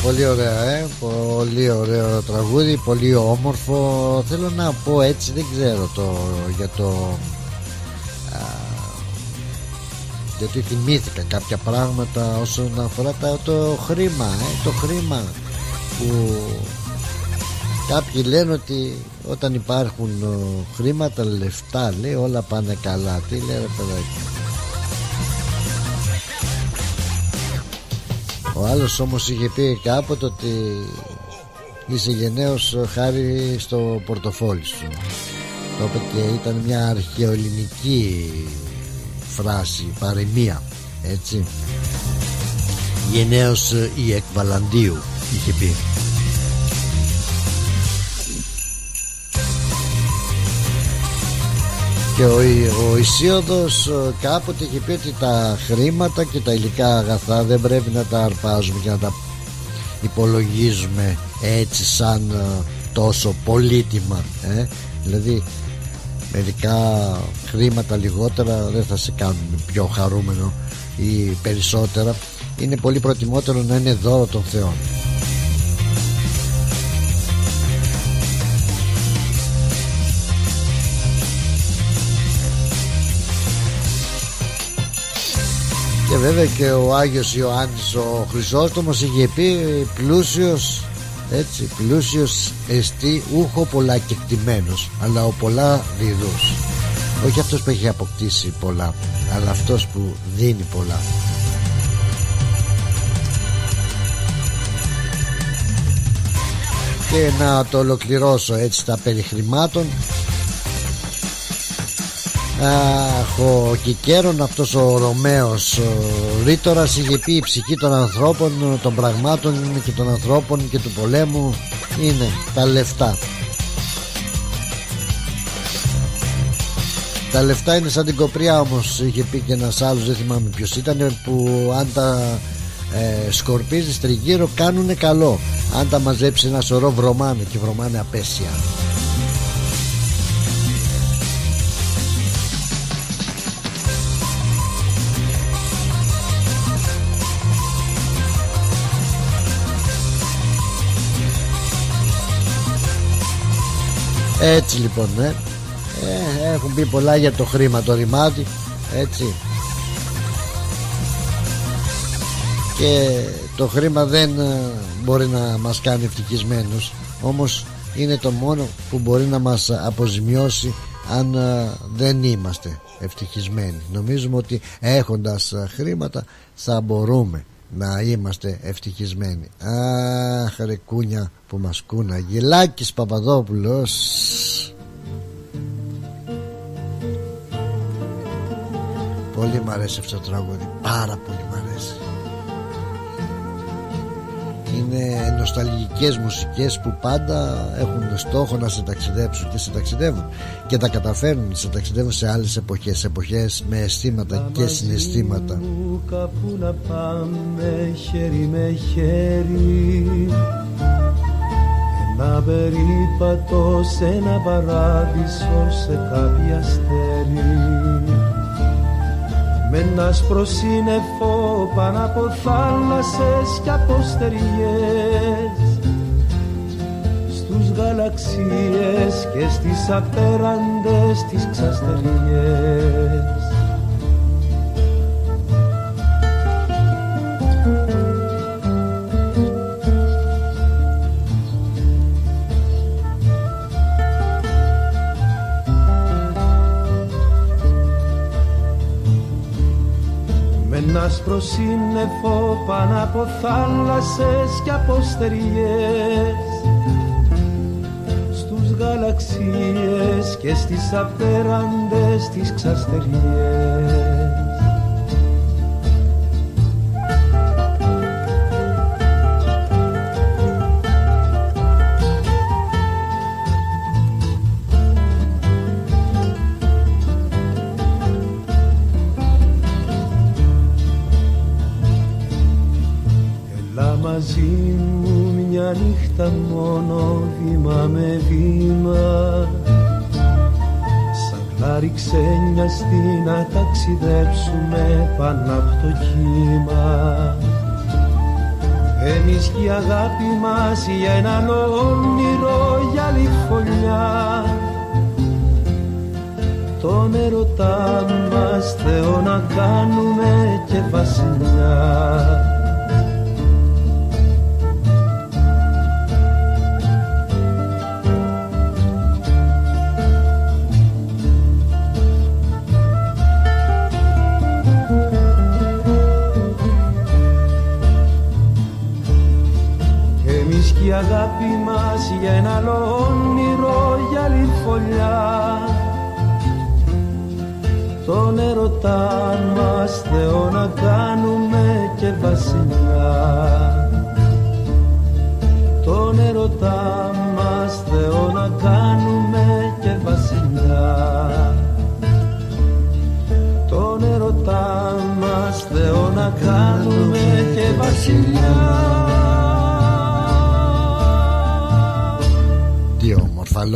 Πολύ ωραία, ε. Πολύ ωραίο τραγούδι, πολύ όμορφο. Θέλω να πω έτσι, δεν ξέρω το για το. Α, γιατί θυμήθηκα κάποια πράγματα όσον αφορά το χρήμα, ε, το χρήμα που κάποιοι λένε ότι όταν υπάρχουν χρήματα, λεφτά, λέει όλα πάνε καλά. Τι λέει ρε παιδάκι. Ο άλλος όμως είχε πει κάποτε ότι είσαι γενναίος χάρη στο πορτοφόλι σου. Το είπε και ήταν μια αρχαιοελληνική φράση παροιμία έτσι. Γενναίος η εκβαλαντίου είχε πει και ο, ο Ισίωδος ε, κάποτε είχε πει ότι τα χρήματα και τα υλικά αγαθά δεν πρέπει να τα αρπάζουμε και να τα υπολογίζουμε έτσι σαν ε, τόσο πολύτιμα ε; δηλαδή μερικά χρήματα λιγότερα δεν θα σε κάνουν πιο χαρούμενο ή περισσότερα. Είναι πολύ προτιμότερο να είναι δώρο των θεών και βέβαια και ο Άγιος Ιωάννης ο Χρυσόστομος είχε πει πλούσιος έτσι πλούσιος εστί ούχο πολλά κεκτημένος αλλά ο πολλά διδούς όχι αυτός που έχει αποκτήσει πολλά αλλά αυτός που δίνει πολλά. Και να το ολοκληρώσω έτσι τα περί χρημάτων Αχ, ο Κικέρον αυτός ο Ρωμαίος ο Ρήτορας είχε πει η ψυχή των ανθρώπων των πραγμάτων και των ανθρώπων και του πολέμου είναι τα λεφτά. Τα λεφτά είναι σαν την κοπριά όμως είχε πει και ένας άλλος δεν θυμάμαι ποιος ήταν που αν τα ε, σκορπίζεις τριγύρω κάνουνε καλό. Αν τα μαζέψεις ένα σωρό βρωμάνε και βρωμάνε απέσια Έτσι λοιπόν ναι ε, Έχουν πει πολλά για το χρήμα το ρημάτι Έτσι. Και το χρήμα δεν ε, μπορεί να μας κάνει ευτυχισμένους Όμως είναι το μόνο που μπορεί να μας αποζημιώσει αν ε, δεν είμαστε ευτυχισμένοι. Νομίζουμε ότι έχοντας ε, χρήματα θα μπορούμε να είμαστε ευτυχισμένοι. Αχ ρε κούνια που μας κούνα. Γελάκης Παπαδόπουλος. Πολύ μ' αρέσει αυτό το τραγούδι. Πάρα πολύ μ' αρέσει είναι νοσταλγικές μουσικές που πάντα έχουν στόχο να σε ταξιδέψουν και σε ταξιδεύουν και τα καταφέρνουν σε ταξιδεύουν σε άλλες εποχές εποχές με αισθήματα και συναισθήματα. κάπου να πάμε χέρι με χέρι. Ένα περίπατο σε ένα παράδεισο σε κάποια αστέρι με ένα σπροσύννεφο πάνω από θάλασσες και από στεριές. Στους γαλαξίες και στις απέραντες τις ξαστεριές άσπρο σύννεφο πάνω από θάλασσες και από στεριές. Στους γαλαξίες και στις απέραντες τις ξαστεριές νύχτα μόνο βήμα με βήμα. Σαν κλάρι ξένιαστη να ταξιδέψουμε πάνω από το κύμα. Εμείς και η αγάπη μας για έναν όνειρο για άλλη φωλιά τον ερωτά μας Θεό να κάνουμε και βασιλιά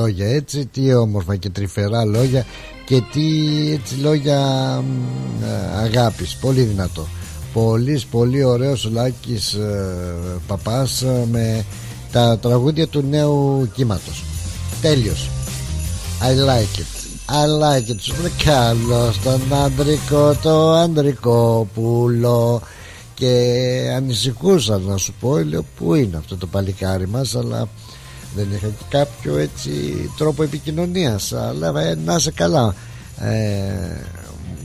λόγια έτσι τι όμορφα και τρυφερά λόγια και τι έτσι λόγια ε, αγάπης. Πολύ δυνατό. Πολύς πολύ ωραίος ο Λάκης ε, Παπάς ε, με τα τραγούδια του νέου κύματος. Τέλειος. I like it. I like it. Σου καλό στον αντρικό το αντρικό πουλό. Και ανησυχούσα να σου πω λέω πού είναι αυτό το παλικάρι μας αλλά δεν είχα και κάποιο έτσι τρόπο επικοινωνίας αλλά ε, να είσαι καλά. Ε,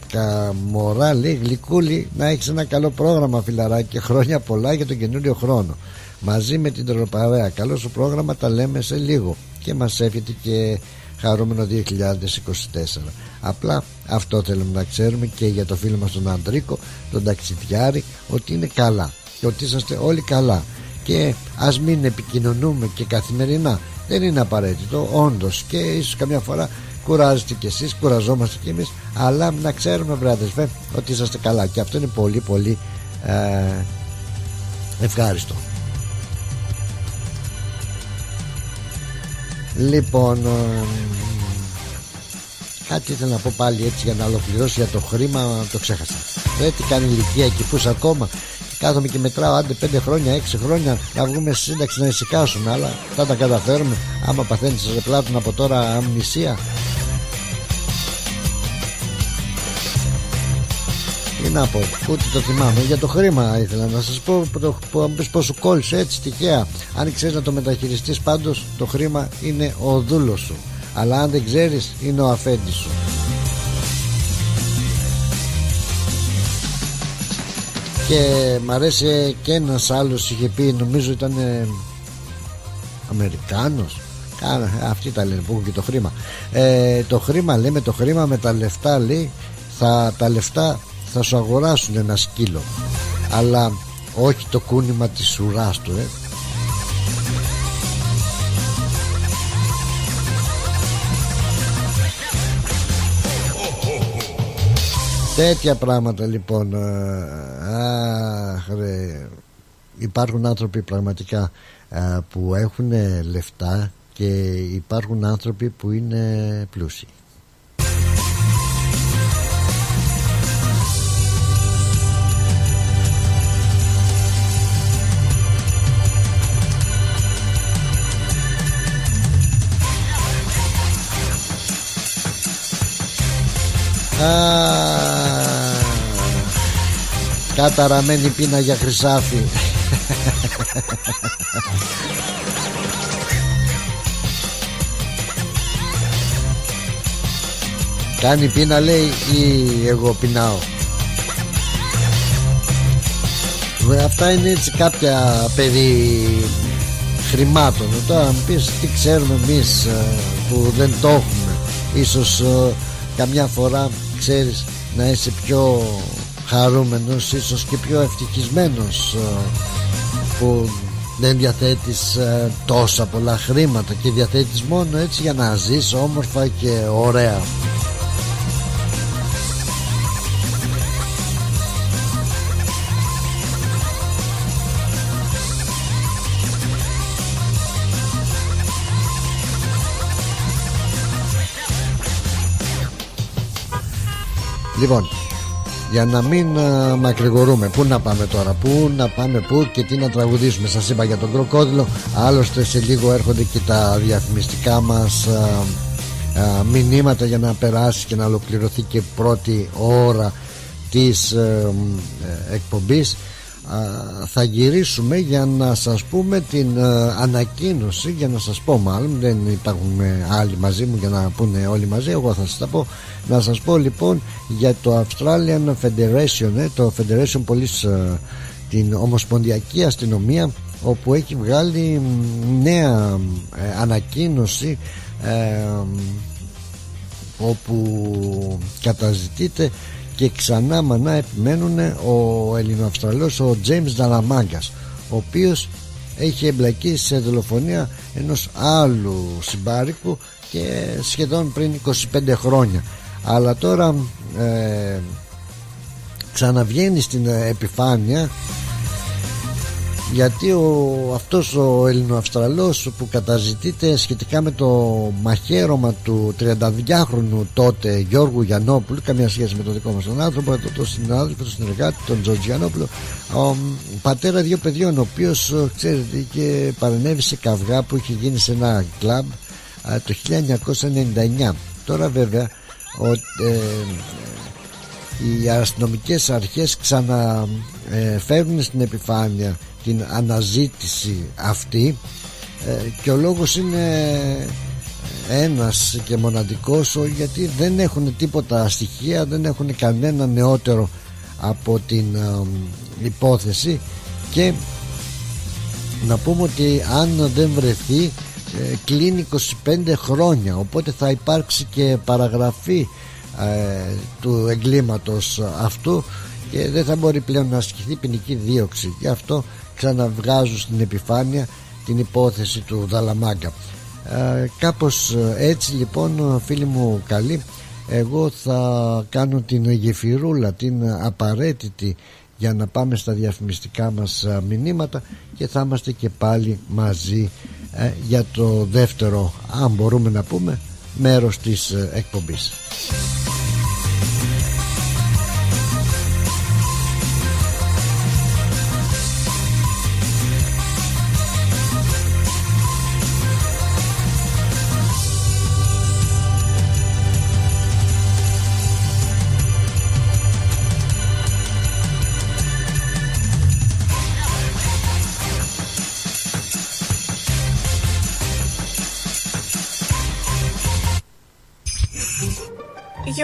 καμορά λέει γλυκούλη να έχεις ένα καλό πρόγραμμα φιλαράκι και χρόνια πολλά για τον καινούριο χρόνο. Μαζί με την τροπαρέα καλό σου πρόγραμμα τα λέμε σε λίγο. Και μας εύχεται και χαρούμενο 2024 απλά αυτό θέλουμε να ξέρουμε και για το φίλο μας τον Αντρίκο τον ταξιδιάρη ότι είναι καλά και ότι είσαστε όλοι καλά και ας μην επικοινωνούμε και καθημερινά. Δεν είναι απαραίτητο όντως. Και ίσως καμιά φορά κουράζετε κι εσείς κουραζόμαστε κι εμείς. Αλλά να ξέρουμε βρε ότι είσαστε καλά. Και αυτό είναι πολύ πολύ ε, ευχάριστο. Λοιπόν ε, Κάτι ήθελα να πω πάλι έτσι για να ολοκληρώσει για το χρήμα Το ξέχασα. Δεν τι κάνει ηλικία εκεί που ακόμα Κάθομαι και μετράω άντε 5 χρόνια, 6 χρόνια να βγούμε στη σύνταξη να ησυχάσουμε. Αλλά θα τα καταφέρουμε. Άμα παθαίνεις σε πλάτων από τώρα αμνησία. Τι να πω, ούτε το θυμάμαι. Για το χρήμα ήθελα να σας πω πώ σου κόλλησε έτσι τυχαία. Αν ξέρεις να το μεταχειριστείς, πάντως το χρήμα είναι ο δούλος σου. Αλλά αν δεν ξέρεις, είναι ο αφέντης σου. Και μ' αρέσει και ένας άλλος είχε πει νομίζω ήταν ε, Αμερικάνος. Αυτοί τα λένε που έχουν και το χρήμα. Ε, το χρήμα λέμε το χρήμα με τα λεφτά λέει θα, τα λεφτά θα σου αγοράσουν ένα σκύλο. Αλλά όχι το κούνημα της ουράς του ε. Τέτοια πράγματα λοιπόν ε, αχ, ρε. Υπάρχουν άνθρωποι πραγματικά ε, που έχουν λεφτά και υπάρχουν άνθρωποι που είναι πλούσιοι Καταραμένη πίνα για χρυσάφι. Κάνει πίνα λέει ή εγώ πεινάω. Αυτά είναι έτσι κάποια περί χρημάτων. Τώρα αν πεις τι ξέρουμε εμείς ε, που δεν το έχουμε. Ίσως ε, καμιά φορά ξέρεις να είσαι πιο χαρούμενος ίσως και πιο ευτυχισμένος ε, που δεν διαθέτεις ε, τόσα πολλά χρήματα και διαθέτεις μόνο έτσι για να ζεις όμορφα και ωραία. Λοιπόν, για να μην uh, μακρηγορούμε, πού να πάμε τώρα, πού να πάμε, πού και τι να τραγουδήσουμε. Σας είπα για τον κροκόδιλο. Άλλωστε, σε λίγο έρχονται και τα διαφημιστικά μας uh, μηνύματα για να περάσει και να ολοκληρωθεί και πρώτη ώρα της uh, εκπομπής θα γυρίσουμε για να σας πούμε την ανακοίνωση για να σας πω μάλλον δεν υπάρχουν άλλοι μαζί μου για να πούνε όλοι μαζί εγώ θα σας τα πω. Να σας πω λοιπόν για το Australian Federation ε, το Federation Police ε, την Ομοσπονδιακή Αστυνομία όπου έχει βγάλει νέα ε, ανακοίνωση όπου καταζητείται και ξανά μανά επιμένουν ο Ελληνοαυστραλός ο James Δαλαμάγκας ο οποίος έχει εμπλακεί σε δολοφονία ενός άλλου συμπάρικου και σχεδόν πριν 25 χρόνια. Αλλά τώρα ε, ξαναβγαίνει στην επιφάνεια γιατί ο, αυτός ο Ελληνοαυστραλός που καταζητείται σχετικά με το μαχαίρωμα του 32χρονου τότε Γιώργου Γιαννόπουλου καμία σχέση με τον δικό μας τον άνθρωπο τον, τον συνάδελφο, τον συνεργάτη τον Τζορτζ Γιαννόπουλο ο, πατέρα δύο παιδιών ο οποίος ξέρετε είχε παρενέβη σε καυγά που είχε γίνει σε ένα κλαμπ το 1999 τώρα βέβαια ο, ε, οι αστυνομικές αρχές ξαναφέρουν ε, στην επιφάνεια την αναζήτηση αυτή ε, και ο λόγος είναι ένας και μοναδικός γιατί δεν έχουν τίποτα στοιχεία δεν έχουν κανένα νεότερο από την ε, υπόθεση. Και να πούμε ότι αν δεν βρεθεί ε, κλείνει 25 χρόνια. Οπότε θα υπάρξει και παραγραφή του εγκλήματος αυτού και δεν θα μπορεί πλέον να ασκηθεί ποινική δίωξη. Γι' αυτό ξαναβγάζουν στην επιφάνεια την υπόθεση του Δαλαμάγκα. Ε, κάπως ε, έτσι λοιπόν φίλοι μου καλοί εγώ θα κάνω την γεφυρούλα την απαραίτητη για να πάμε στα διαφημιστικά μας ε, μηνύματα και θα είμαστε και πάλι μαζί ε, για το δεύτερο αν μπορούμε να πούμε μέρος της εκπομπής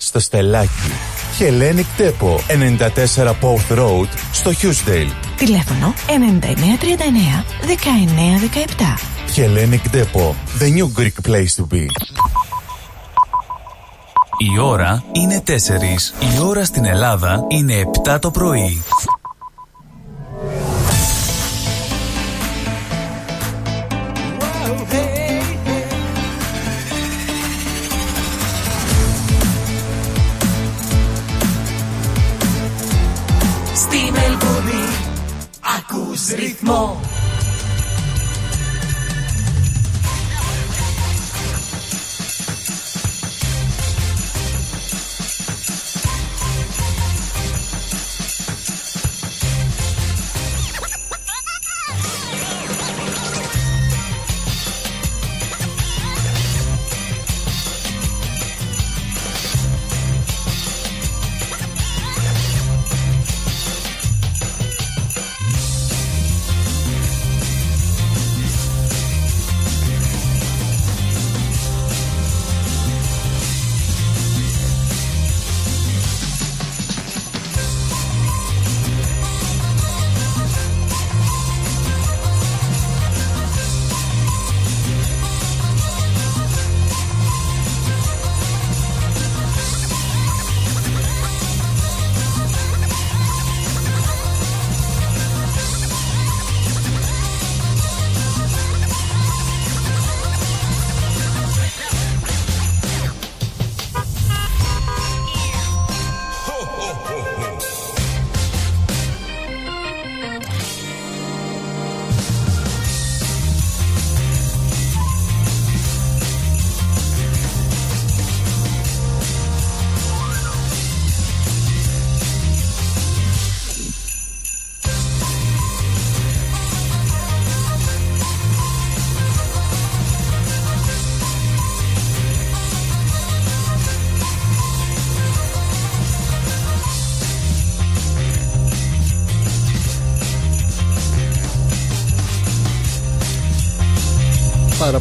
στο στελάκι. Χελένι Κτέπο, 94 Powth Road, στο Χιούσταϊλ. Τηλέφωνο 9939 1917. Χελένι Κτέπο, the new Greek place to be. Η ώρα είναι 4. Η ώρα στην Ελλάδα είναι 7 το πρωί. Ρυθμό πάρα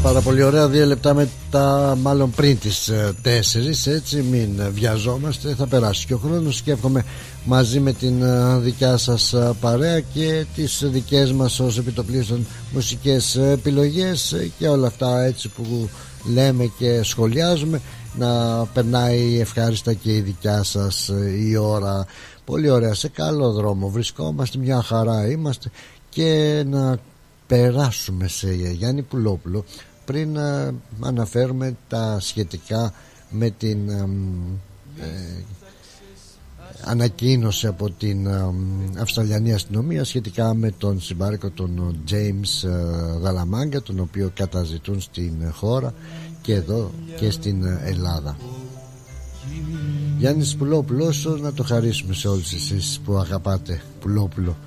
πάρα πολύ ωραία. Δύο λεπτά μετά μάλλον πριν τις 4 Έτσι μην βιαζόμαστε. Θα περάσει και ο χρόνος. Και εύχομαι μαζί με την δικιά σας παρέα Και τις δικές μας ως επιτοπλίστων μουσικές επιλογές Και όλα αυτά έτσι που λέμε και σχολιάζουμε. Να περνάει ευχάριστα και η δικιά σας η ώρα. Πολύ ωραία. Σε καλό δρόμο βρισκόμαστε. Μια χαρά είμαστε. Και να περάσουμε σε Γιάννη Πουλόπουλο πριν να αναφέρουμε τα σχετικά με την ε, ανακοίνωση από την Αυστραλιανή αστυνομία σχετικά με τον συμπάρκο τον James Δαλαμάγκα τον οποίο καταζητούν στην χώρα και εδώ και στην Ελλάδα. Γιάννης Πουλόπουλος να το χαρίσουμε σε όλους εσείς που αγαπάτε Πουλόπουλο.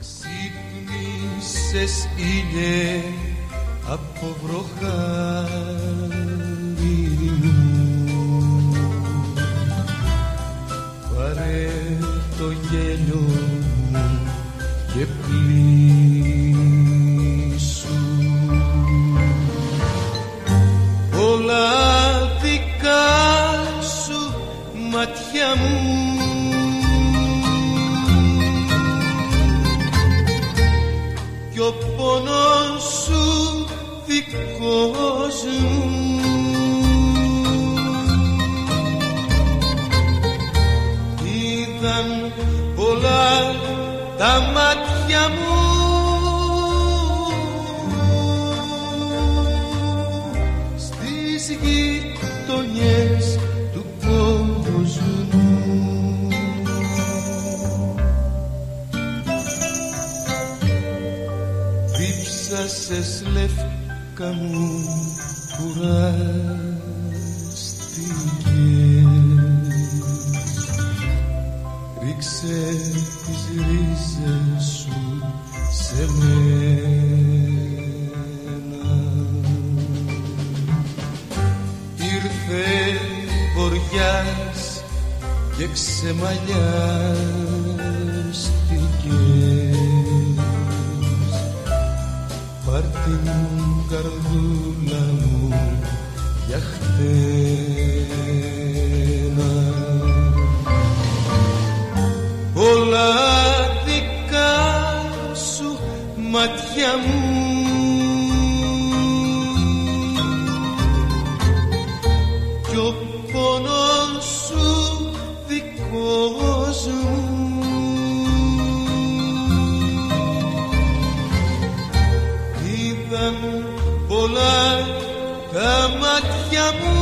Ξύπνησες ήλιε από βροχάρι μου Πάρε το γέλιο μου και πλήσου Όλα δικά σου μάτια μου. Κι ο πόνος σου δικός μου Είδαν πολλά τα μάτια μου. Στις γειτονιές του κόσμου Δίψασες λεύκα μου κουράστηκες Ρίξε τις ρίζες σου σε μένα. Ήρθε βοριάς και ξεμαλιάστηκες. Πάρ' την καρδούλα μου για χτένα Όλα δικά σου μάτια μου τα μάτια μου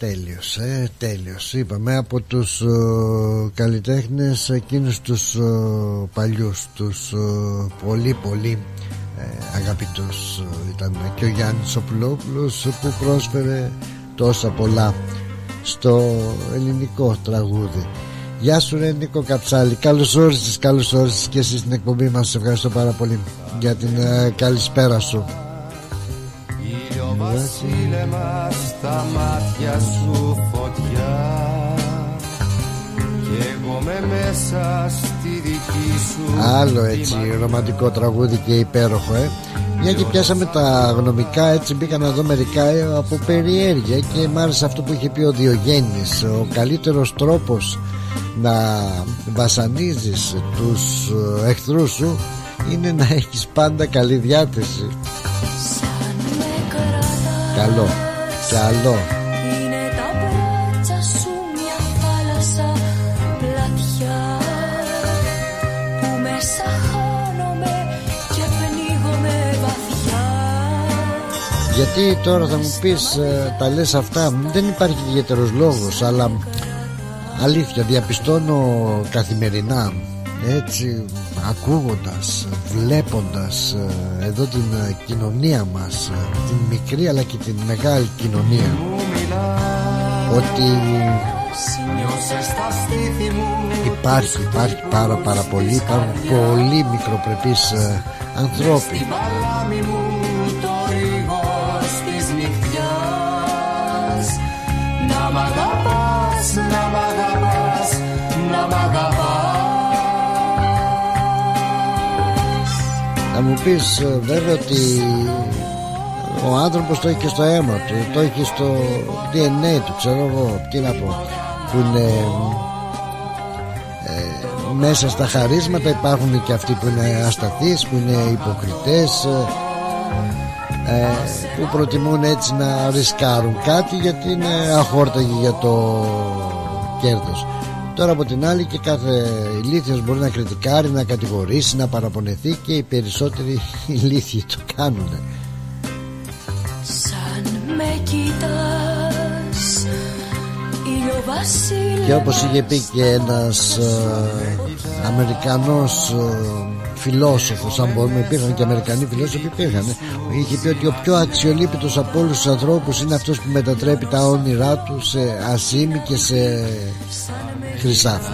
Τέλειος, τέλειος, ε, τέλειος. Είπαμε από τους ε, καλλιτέχνες εκείνους τους ε, παλιούς Τους ε, πολύ πολύ ε, αγαπητούς ε, Ήταν και ο Γιάννης Οπλόπουλος που πρόσφερε τόσα πολλά στο ελληνικό τραγούδι. Γεια σου ρε Νίκο Κατσάλη Καλώς όρισες, καλώς όρισες και εσύ στην εκπομπή μας. Σε ευχαριστώ πάρα πολύ για την ε, καλησπέρα σου. Ήλιο βασίλεμα στα μάτια σου φωτιά. Κι εγώ με μέσα στη δική σου Άλλο έτσι ρομαντικό τραγούδι και υπέροχο ε. Μια και πιάσαμε τα γνωμικά έτσι μπήκα να δω μερικά ε, από περιέργεια και μ' άρεσε αυτό που είχε πει ο Διογέννης ο καλύτερος τρόπος να βασανίζεις τους ε, εχθρούς σου είναι να έχεις πάντα καλή διάθεση. Σαν με κρατάς καλό καλό Είναι τα μπράτσα σου μια θάλασσα πλατιά Που μέσα χάνομαι και πνίγομαι βαθιά. Γιατί τώρα θα μου πεις ε, τα λες αυτά δεν υπάρχει ιδιαίτερος λόγος αλλά αλήθεια διαπιστώνω καθημερινά έτσι ακούγοντας βλέποντας ε, εδώ την ε, κοινωνία μας ε, την μικρή αλλά και την μεγάλη κοινωνία. Ότι Νιώσε στα στήθη μου Υπάρχει, υπάρχει πάρα πάρα πολύ Υπάρχουν πολύ μικροπρεπείς ε, ανθρώποι μου πεις ε, βέβαια ότι ο άνθρωπος το έχει και στο αίμα του Το έχει στο DNA του Ξέρω εγώ τι να πω Που είναι ε, Μέσα στα χαρίσματα υπάρχουν και αυτοί που είναι ασταθείς Που είναι υποκριτές ε, ε, Που προτιμούν έτσι να ρισκάρουν κάτι Γιατί είναι αχόρταγοι για το κέρδος Τώρα από την άλλη και κάθε ηλίθιος μπορεί να κριτικάρει, να κατηγορήσει, να παραπονεθεί και οι περισσότεροι ηλίθιοι το κάνουν. Σαν με κοιτάς ηλιοβασίλεμα Και όπως είχε πει και ένας ε, Αμερικανός ε, φιλόσοφος αν μπορούμε υπήρχαν και Αμερικανοί φιλόσοφοι υπήρχαν ε, είχε πει ότι ο πιο αξιολύπητος από όλους τους ανθρώπους είναι αυτός που μετατρέπει τα όνειρά του σε ασήμι και σε χρυσάφι.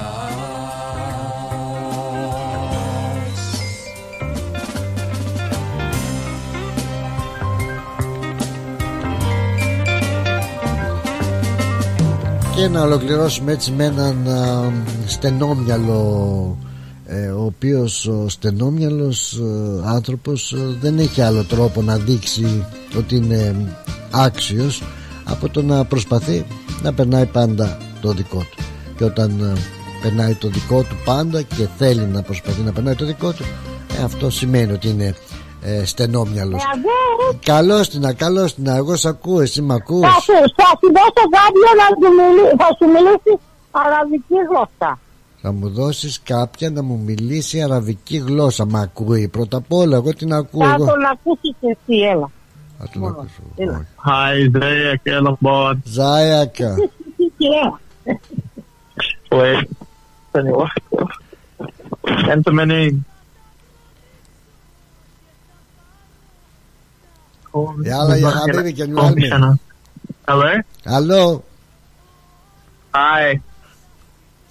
Και να ολοκληρώσουμε έτσι με έναν α, στενόμυαλο ε, ο οποίος ο στενόμυαλος ε, άνθρωπος ε, δεν έχει άλλο τρόπο να δείξει ότι είναι άξιος από το να προσπαθεί να περνάει πάντα το δικό του. Και όταν ε, περνάει το δικό του πάντα και θέλει να προσπαθεί να περνάει το δικό του ε, αυτό σημαίνει ότι είναι ε, στενόμυαλος. Καλώς την, καλώς την, εγώ σ' ακούω, εσύ μ' ακούς. Θα σου, θα σου δώσω κάποιο να σου μιλήσει, θα σου μιλήσει αραβική γλώσσα θα μου δώσεις κάποια να μου μιλήσει αραβική γλώσσα. Μα ακούει πρώτα απ' όλα εγώ την ακούω Θα τον εσύ έλα. Θα τον ακούσω Χάι Ζάιακ έλα μπον Ζάιακ Wait. Enter my name Yalla ya habibi can you help me Hello. Hello. Hi.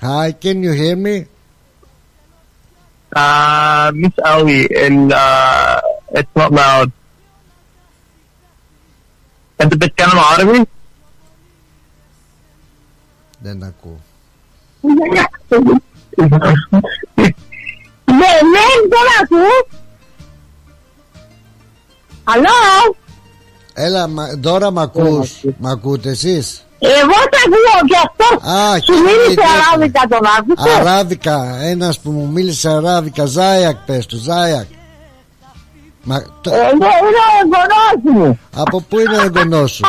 Hi can you hear me Uh, مش قوي ال uh, it's not loud. انت بتتكلم عربي؟ Δεν ακούω Ναι, ναι, δεν ακούς. Αλλό, Έλα μα, τώρα μ' ακούς Μ' ακούτε εσείς εγώ τα ακούω και αυτό Α, σου και μίλησε και- αράβικα τον άκουσε. Αράβικα Ένας που μου μίλησε αράβικα Ζάιακ πες του Ζάιακ Μα, το- Ε, ναι, είναι ο εγγονός μου. Από πού είναι ο εγγονός σου;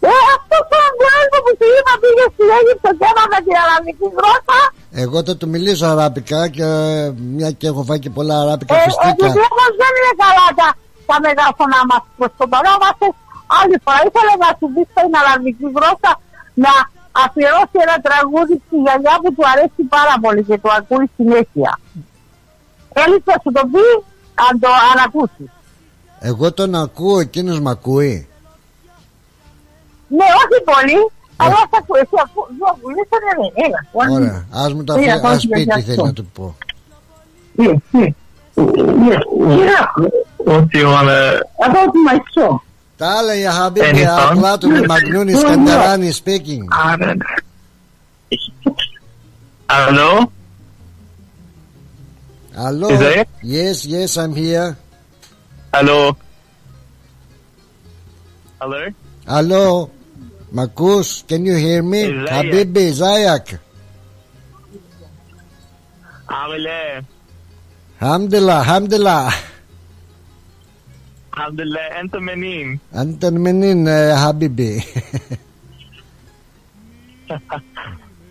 Ε, αυτός ο εγγονός μου που σου είπα πήγε στην Αίγυπτο και έμαθε την αραβική γλώσσα. Εγώ θα του μιλήσω αράπικα και ε, μια και έχω φάει και πολλά αράπικα Ε, φιστίκα. επειδή όμως δεν είναι καλά τα, τα μεγάφωνα μας προς τον παρόν μας άλλη φορά ήθελα να σου δεις στην αραβική γλώσσα να αφιερώσει ένα τραγούδι στη γιαγιά που του αρέσει πάρα πολύ και το ακούει συνέχεια. Θέλεις να σου το πει αν το αν ακούσεις. Εγώ τον ακούω, εκείνος μ' ακούει. Ναι, όχι πολύ, αλλά θα ακούει. Εσύ ακού, δυο βουλές, ναι, ναι, έλα. Ωραία, ας μου τα Μira, αφήσει, πώς ας πει τι είναι θέλει αυτό. να του πω. Ναι, ναι. Ναι, ναι. What do you wanna... About my show. تعال يا حبيبي Any يا song? أطلعت من مجنون اسكندراني speaking Hello? Hello Is that it? Yes yes I'm here Hello? Hello? Hello Μ' ακούς Can you hear me Ζάιακ. حبيبي زيك عامل ايه؟ الحمد لله الحمد لله الحمد لله انت منين؟ أنت منين يا حبيبي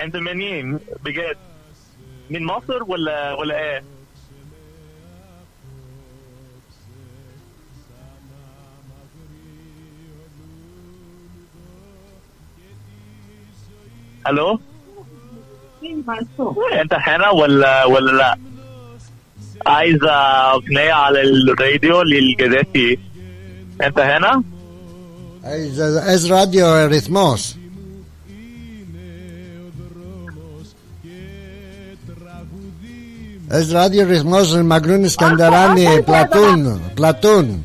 انت منين؟ بجد؟ من مصر ولا ولا إيه؟ ألو أنت هنا ولا ولا لا؟ عايزه اغنيه على الراديو للجداتي انت هنا عايزه عايز راديو ريتموس Es radio ritmos el Magrún Escandarani, Platón, Platón.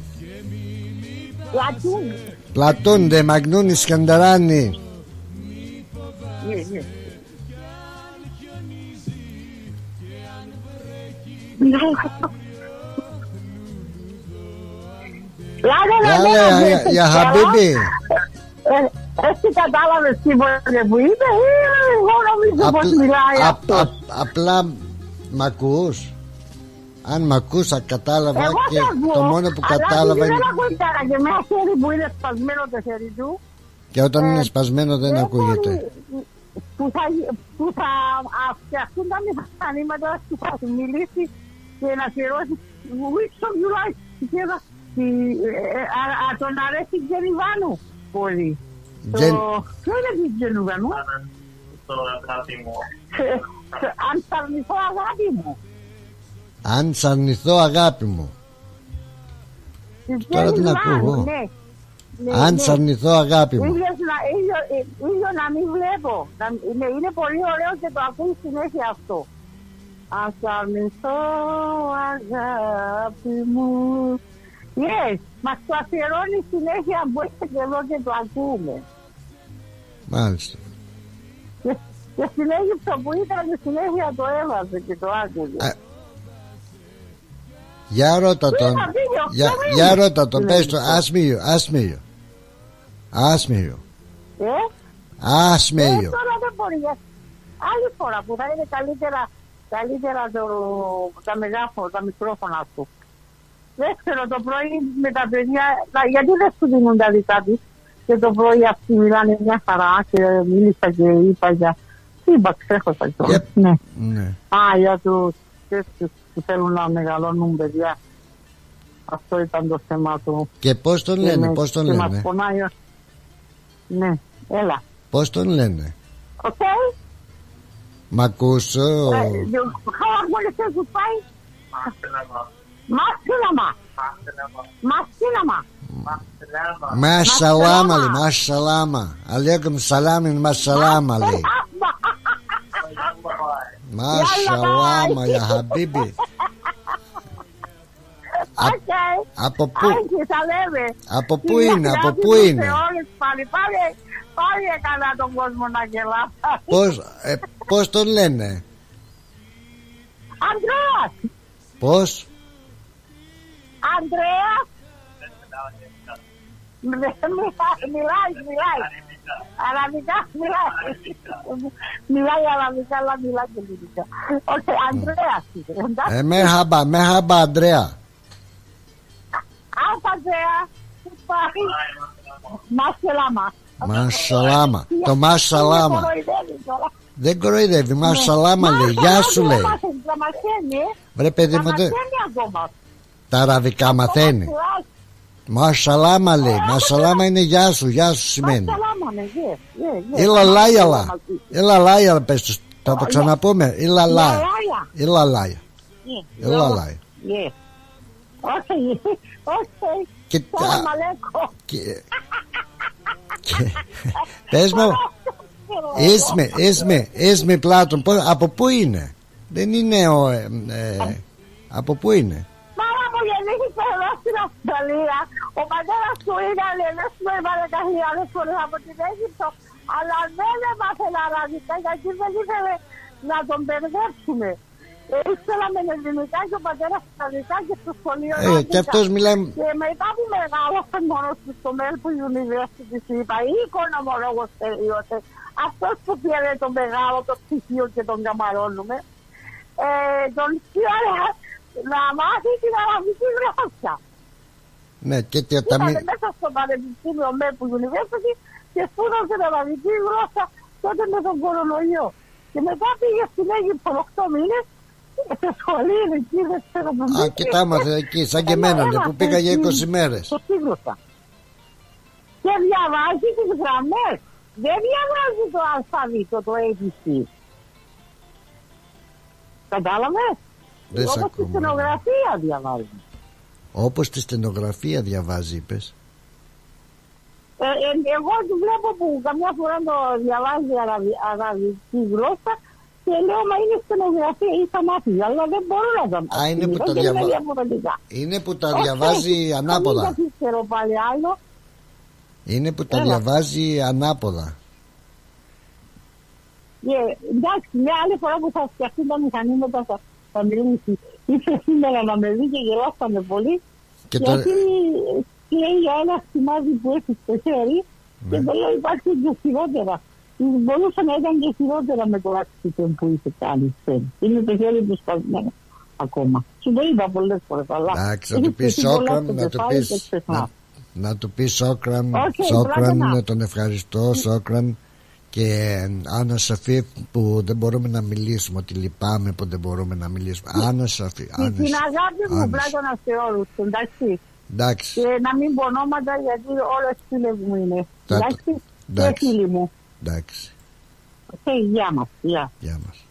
Platón. Platón de Magnún Escandarani. Yeah, yeah. Ναι. Λάγε να Λάλε, λέω, για- δεν για ξέρω. Χαμπίμπι. Ε, Εσύ κατάλαβες τίποτε που είπε ή εγώ νομίζω πως Απλ- μιλάει απ- αυτός. απ- Απλά μ' ακούς Αν μ' ακούς θα κατάλαβα Εγώ και σε ακούω, το μόνο που αλλά κατάλαβα επειδή είναι Δεν ακούει καλά και με ένα χέρι που είναι σπασμένο το χέρι του Και όταν είναι σπασμένο δεν δεν ακούγεται μπορεί- που θα, που θα φτιαχτούν τα μηχανήματα που θα του μιλήσει και να αφιερώσει which of you like together τη- ε, α- α, τον αρέσει η Τζενιβάνου πολύ Τζεν- Το- ποιο είναι της Τζενιβάνου; Ε, αν σ' αρνηθώ αγάπη μου Αν σ' αρνηθώ αγάπη μου της Τώρα την Τζενιβάνου, ακούω. ναι. Ναι, Αν ναι. σ' αρνηθώ αγάπη μου Ήλιος να, ήλιο, ε, ήλιο να μην βλέπω. Να, είναι, είναι πολύ ωραίο και το ακούει συνέχεια αυτό. Ας αρνηθώ αγάπη μου. Yes, μας το αφιερώνει συνέχεια που έχετε εδώ και το ακούμε. Μάλιστα Και, και στην Αίγυπτο που ήταν συνέχεια το έβαζε και το άκουγε. Α, Για ρώτα τον Πήγα, πήγε, οκτώ Για, μήνες. για ρώτα τον Ναι, πες του ναι. Άσμιο Άσμιο Άσμιο Ε, ε, Άσμιο τώρα δεν μπορεί. για- Άλλη φορά που θα είναι καλύτερα, καλύτερα το, τα μεγάφωνα, τα μικρόφωνα του. Δεύτερο, το πρωί με τα παιδιά, να- γιατί δεν σου δίνουν τα δικά της. Και το πρωί αυτοί μιλάνε μια χαρά και μίλησα και είπα για... Τι είπα, ξέχωσα κιόλας. Yep. Ναι. Ναι Α, για τους τέτοιους που θέλουν να μεγαλώνουν παιδιά. Αυτό ήταν το θέμα του. Και πώς τον Και λένε με- Πώς τον και μας λένε; πονάει ο- Ναι, έλα. Πώς τον λένε; Οκ. Μ' ακούς ο- Uh, you, how I'm going to say goodbye? Masilama. Masilama. Μασαλάμα λέει Μασαλάμα Αλέκουμ σαλάμιν μασαλάμα λέει Μασαλάμα για χαμπίμπι Okay. Από πού Άγιε, θα λέμε. Από πού Την είναι Από αγάπη πού μου σε είναι όλες πάλι. Πάλι, πάλι έκανα τον κόσμο να γελά. Πώς, ε, πώς τον λένε; Ανδρέας. Πώς; Ανδρέας. Μιλάει, μιλάει, μιλάει. Αραβικά μιλάει. Μιλάει αραβικά, αλλά μιλάει και ελληνικά. Οκ, Ανδρέας. είναι, εντάξει. ε, مرحبا مرحبا Αντρέα Άλφα Ανδρέα, goodbye. مع السلامة. مع السلامة Το مع السلامة Δεν κοροϊδεύεις Μασαλάμα λέει. Γεια σου λέει. Τα μαθαίνει, ε. Βρε παιδί Τα μου δεν- μαθαίνει ακόμα. Τα αραβικά μαθαίνει. Μασαλάμα λέει. Μασαλάμα είναι γεια σου Γεια σου σημαίνει. Μασελάμα, ναι, yes, yes, yes. Ήλα λάιαλα Μασελάμα, Ήλα λάιαλα πες τους. Θα το ξαναπούμε. Ήλα λάια. Λάια. Ήλα λάια. Yeah, Ήλα yeah. λάια. Yeah. Okay, okay. Και Salam τα- alaikum. και- και- Πες μου Ίσμε, ίσμε, ίσμε Πλάτων πώς- Από πού είναι; Δεν είναι ο ε, ε, Από πού είναι; Μάρα μου γεννήθηκε εδώ στην Αυστραλία. Ο πατέρας του ήταν εδώ που έβαλε τα χιλιάδες φορές από την Αίγυπτο. Αλλά δεν έμαθε αραβικά γιατί δεν ήθελε να τον μπερδέψουμε. Ε, Ήθελα με ελληνικά και ο πατέρας στα αραβικά και στο σχολείο. Ε, αραβικά. και αυτός μιλάει Και μετά που μεγάλωσε μόνος του στο Melbourne University, σου είπα, ή οικονομολόγος τελείωσε, αυτός που πήρε το μεγάλο το πτυχίο και τον καμαρώνουμε, ε, τον πήρε να μάθει την αραβική γλώσσα. Ναι και τι τα Ήταν μη- μέσα στο Πανεπιστήμιο Melbourne University και σπούδασε την αραβική γλώσσα τότε με τον κορονοϊό. Και μετά πήγε στην Αίγυπτο 8 μήνες σε σχολείο εκεί, δεν ξέρω που Α, και τα έμαθε εκεί, σαν και εμένα, ναι, που πήγα για 20 μέρες. Το σύγγλωσσα. Και διαβάζει τις γραμμές. Δεν διαβάζει το αλφαβήτο, το ABC. Κατάλαβες; Δεν σ' Όπως τη ακούω, μωρέ. στενογραφία διαβάζει. Όπως τη στενογραφία διαβάζει, είπες. Ε, ε, εγώ του βλέπω που καμιά φορά το διαβάζει αραβι, αραβική γλώσσα Και λέω, μα είναι στενογραφία ή μάθει, αλλά δεν μπορώ να τα Α, είναι που τα Δεν διαβα- είναι διαφορετικά. Είναι που τα Όχι, διαβάζει όχι, ανάποδα. Μην καθυστερώ πάλι άλλο. Είναι που τα Έλα. διαβάζει ανάποδα. Και, εντάξει, μια άλλη φορά που θα φτιαχτούν τα μηχανήματα θα, θα μιλήσει. Ήρθε σήμερα να με δει και γελάσαμε πολύ. Και τώρα- γιατί λέει για ένα σημάδι που έχει στο χέρι και Ναι. το λέω υπάρχει και χειρότερα. Μπορούσε να ήταν και χειρότερα με το accident που είχε κάνει. χθες. Είναι το χέρι τους σπασμένο ακόμα. Σου το είπα πολλές φορές. Αλλά Εντάξει, να έχει του πεις χτυπήσει πολλά Σόκραμ, στο να του κεφάλι πεις. και ξεχνά. Να, να του πεις Σόκραμ, Όχι, Σόκραμ, πλάκα να. να τον ευχαριστώ, Σόκραμ. Και Άννα Σαφή που δεν μπορούμε να μιλήσουμε, ότι λυπάμαι που δεν μπορούμε να μιλήσουμε. Άννα Σαφή. Και Άννα την Σαφή, αγάπη μου Άννα πλάκωνα σε όλους, εντάξει. Εντάξει, Και να μην πω ονόματα γιατί όλες φίλες μου είναι. Τα- Εντάξει. Και εντάξει. φίλοι μου. Εντάξει, Και γεια μας. Γεια. γεια μας.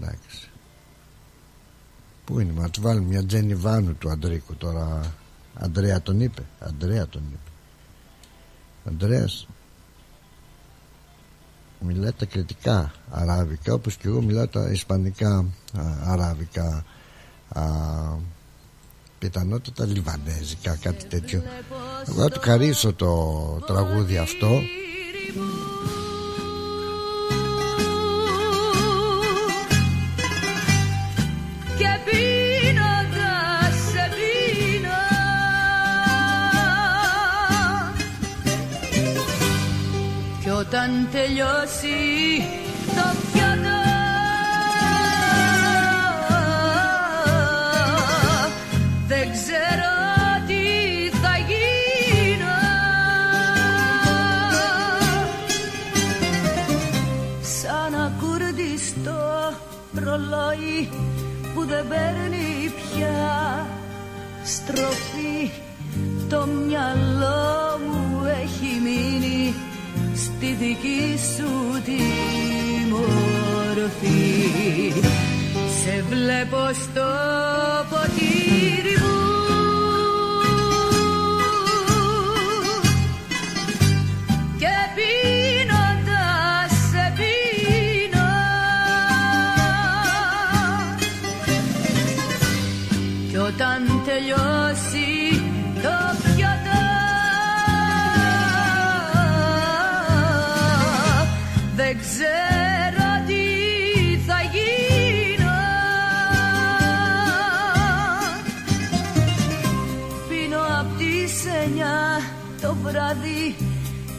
Εντάξει. Πού είναι, να του βάλουμε μια Τζένι Βάνου του Αντρίκου τώρα. Αντρέα τον είπε. Αντρέα τον είπε. Αντρέας μιλάει τα κριτικά αράβικα όπως και εγώ μιλάω τα ισπανικά α, αράβικα α, πιθανότατα λιβανέζικα κάτι τέτοιο. Εγώ θα του χαρίσω το τραγούδι αυτό. Και πίνοντας σε πίνω. Κι όταν τελειώσει ξέρω τι θα γίνω. Σαν ακουρδιστό ρολόι που δεν παίρνει πια στροφή το μυαλό μου έχει μείνει στη δική σου τη μορφή. Σε βλέπω στο ποτήρι τελειώσει το πιάτο δεν ξέρω τι θα γίνω. Πίνω απ' τις εννιά το βράδυ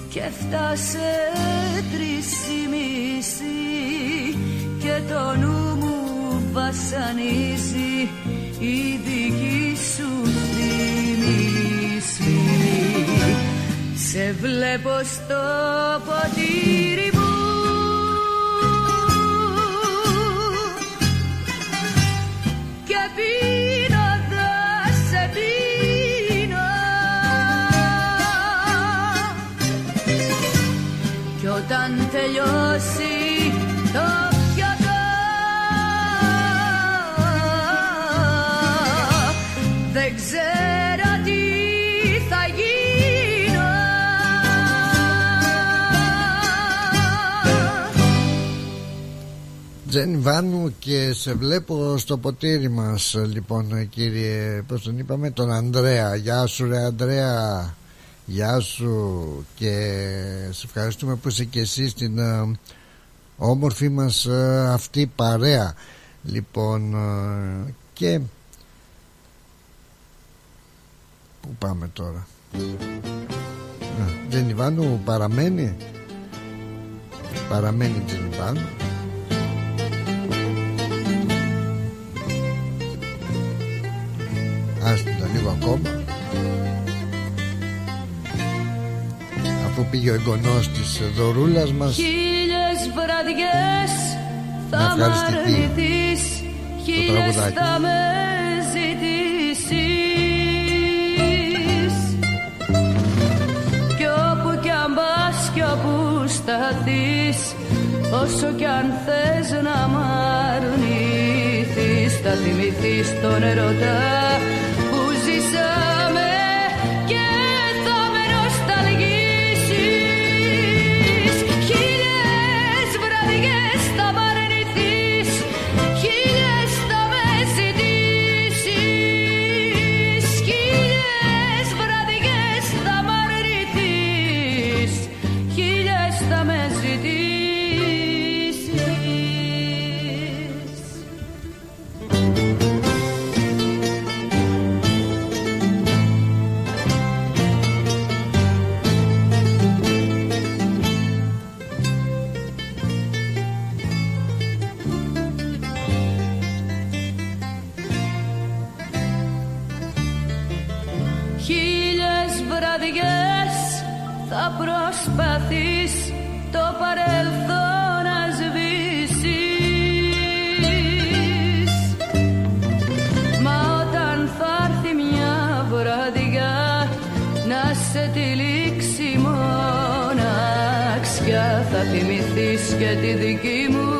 και φτάσε τρεις η μισή και το νου μου βασανίζει η δική σε βλέπω στο ποτήρι Τζένι Βάνου και σε βλέπω στο ποτήρι μας λοιπόν κύριε πώς τον είπαμε τον Ανδρέα. Γεια σου ρε Ανδρέα. Γεια σου και σε ευχαριστούμε που είσαι και εσύ στην ε, όμορφη μας ε, αυτή παρέα. Λοιπόν ε, και πού πάμε τώρα; Α, Τζένι Βάνου παραμένει. Παραμένει Τζένι Βάνου Άστα λίγο ακόμα. Αφού πήγε ο εγγονός της δωρούλας μας Χίλιες βραδιές Να θα μ' ευχαριστηθεί αρνηθείς Χίλιες τραγουδάκι. θα με ζητήσεις. Κι όπου κι αν πας κι όπου σταθείς Όσο κι αν θες να μ' αρνηθείς Θα θυμηθείς τον ερωτά που βραδιές. Θα προσπαθείς το παρελθόν να σβήσεις. Μα όταν θα έρθει μια βραδιά να σε τυλίξει μοναξιά θα θυμηθείς και τη δική μου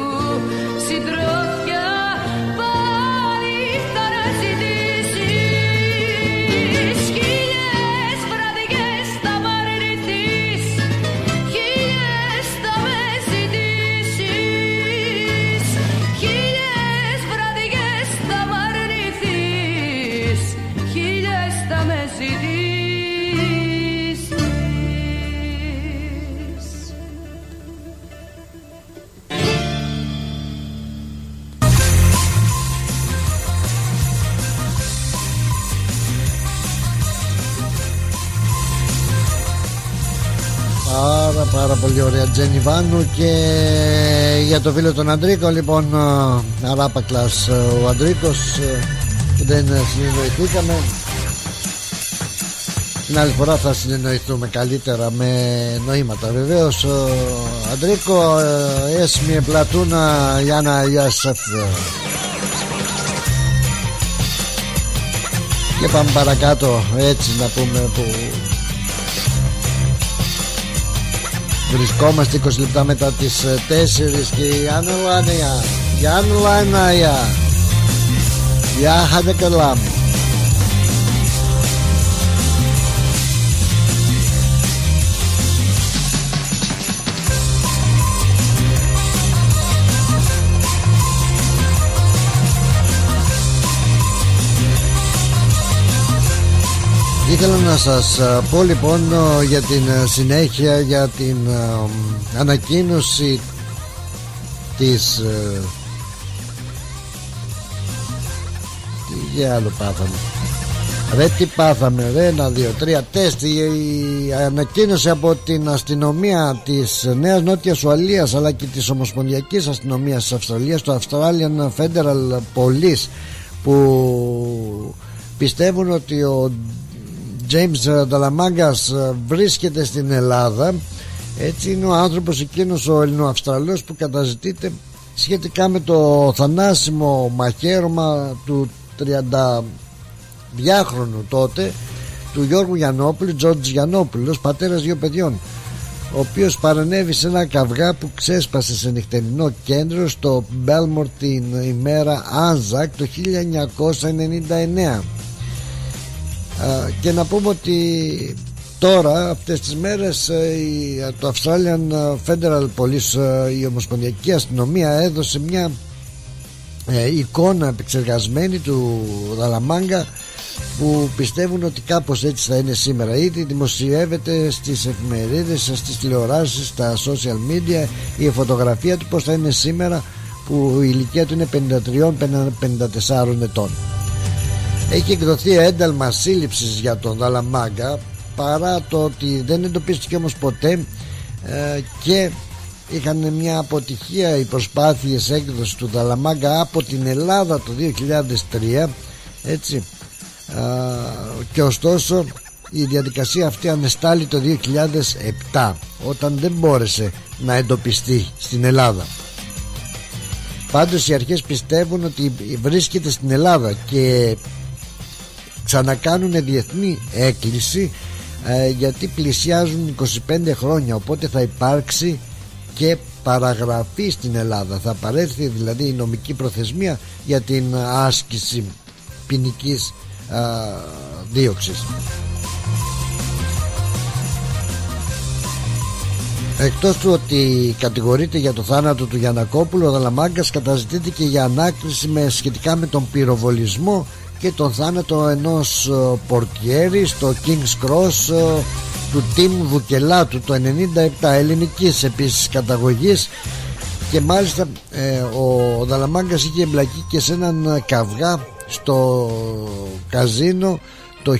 Πάρα πάρα πολύ ωραία Τζένι Βάνου. Και για το φίλο τον Αντρίκο λοιπόν ε, αράπακλας ε, ο Αντρίκος ε, που δεν συνεννοηθήκαμε. Την άλλη φορά θα συνεννοηθούμε καλύτερα με νοήματα βεβαίως. Ο Αντρίκο έσμιε πλατούνα Γιάννα Ιάσεφ. Και πάμε παρακάτω έτσι να πούμε που Βρισκόμαστε 20 λεπτά μετά τις 4 και η Άννα Λάνια. Η Άννα Λάνια. Γεια χάντε καλά Ήθελα να σας ε, πω λοιπόν ε, για την ε, συνέχεια για την ανακοίνωση της τι για άλλο πάθαμε. Ρε τι πάθαμε ρε ένα δύο τρία τεστ η, η ανακοίνωση από την αστυνομία της Νέας Νότιας Ουαλίας αλλά και της Ομοσπονδιακής Αστυνομίας της Αυστραλίας το Australian Federal Police που πιστεύουν ότι ο James Νταλαμάγκας βρίσκεται στην Ελλάδα. Έτσι είναι ο άνθρωπος εκείνος ο Ελληνοαυστραλός που καταζητείται σχετικά με το θανάσιμο μαχαίρωμα του 32χρονου τότε του Γιώργου Γιαννόπουλου Τζόρτζ Γιαννόπουλος πατέρας δύο παιδιών ο οποίος παρανέβη σε ένα καυγά που ξέσπασε σε νυχτερινό κέντρο στο Μπέλμορ την ημέρα Άνζακ το 1999 και να πούμε ότι τώρα αυτές τις μέρες ε, το Australian Federal Police ε, η Ομοσπονδιακή Αστυνομία έδωσε μια ε, εικόνα επεξεργασμένη του Δαλαμάγκα που πιστεύουν ότι κάπως έτσι θα είναι σήμερα. Ήδη δημοσιεύεται στις εφημερίδες στις τηλεοράσεις στα social media η φωτογραφία του πως θα είναι σήμερα που η ηλικία του είναι 53-54 ετών έχει εκδοθεί ένταλμα σύλληψης για τον Δαλαμάγκα παρά το ότι δεν εντοπίστηκε όμως ποτέ ε, και είχαν μια αποτυχία οι προσπάθειες έκδοσης του Δαλαμάγκα από την Ελλάδα το 2003 έτσι. Ε, και ωστόσο η διαδικασία αυτή ανεστάλλει το 2007 όταν δεν μπόρεσε να εντοπιστεί στην Ελλάδα. Πάντως οι αρχές πιστεύουν ότι βρίσκεται στην Ελλάδα και ξανακάνουν διεθνή έκκληση ε, γιατί πλησιάζουν 25 χρόνια οπότε θα υπάρξει και παραγραφή στην Ελλάδα. Θα παρέλθει δηλαδή η νομική προθεσμία για την άσκηση ποινικής δίωξης. Εκτός του ότι κατηγορείται για το θάνατο του Γιανακόπουλου ο Δαλαμάγκας καταζητήθηκε για ανάκριση με, σχετικά με τον πυροβολισμό και τον θάνατο ενός ε, πορτιέρη στο King's Cross ε, του Τιμ Βουκελάτου το 97 ελληνικής επίσης καταγωγής και μάλιστα ε, ο Δαλαμάγκας είχε εμπλακεί και σε έναν καυγά στο καζίνο το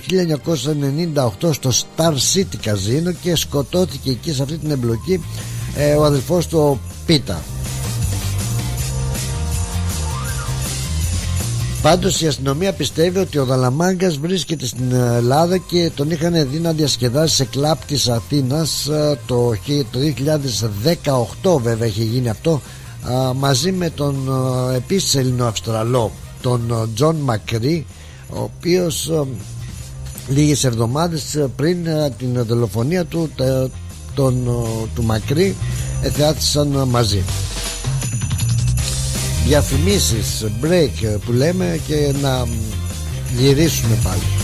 1998 στο Star City καζίνο και σκοτώθηκε εκεί σε αυτή την εμπλοκή ο αδελφός του Πίτα Πάντως η αστυνομία πιστεύει ότι ο Δαλαμάγκας βρίσκεται στην Ελλάδα και τον είχαν δει να διασκεδάσει σε κλαπ της Αθήνας ε, το, το 2018 βέβαια έχει γίνει αυτό μαζί με τον ε, επίσης Ελληνοαυστραλό τον ε, Τζον Μακρύ ο οποίος λίγες εβδομάδες πριν την δολοφονία του τον, του Μακρύ εθεάθησαν μαζί διαφημίσεις break που λέμε και να γυρίσουμε πάλι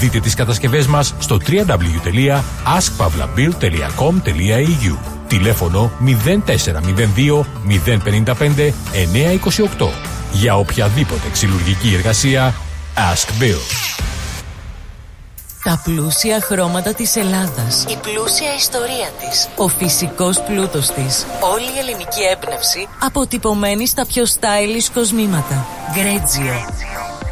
Δείτε τις κατασκευές μας στο www.askpavlabil.com.au Τηλέφωνο 0402 055 928. Για οποιαδήποτε ξυλουργική εργασία, Ask Bill. Τα πλούσια χρώματα της Ελλάδας. Η πλούσια ιστορία της. Ο φυσικός πλούτος της. Όλη η ελληνική έμπνευση αποτυπωμένη στα πιο stylish κοσμήματα. Γκρέτζιο.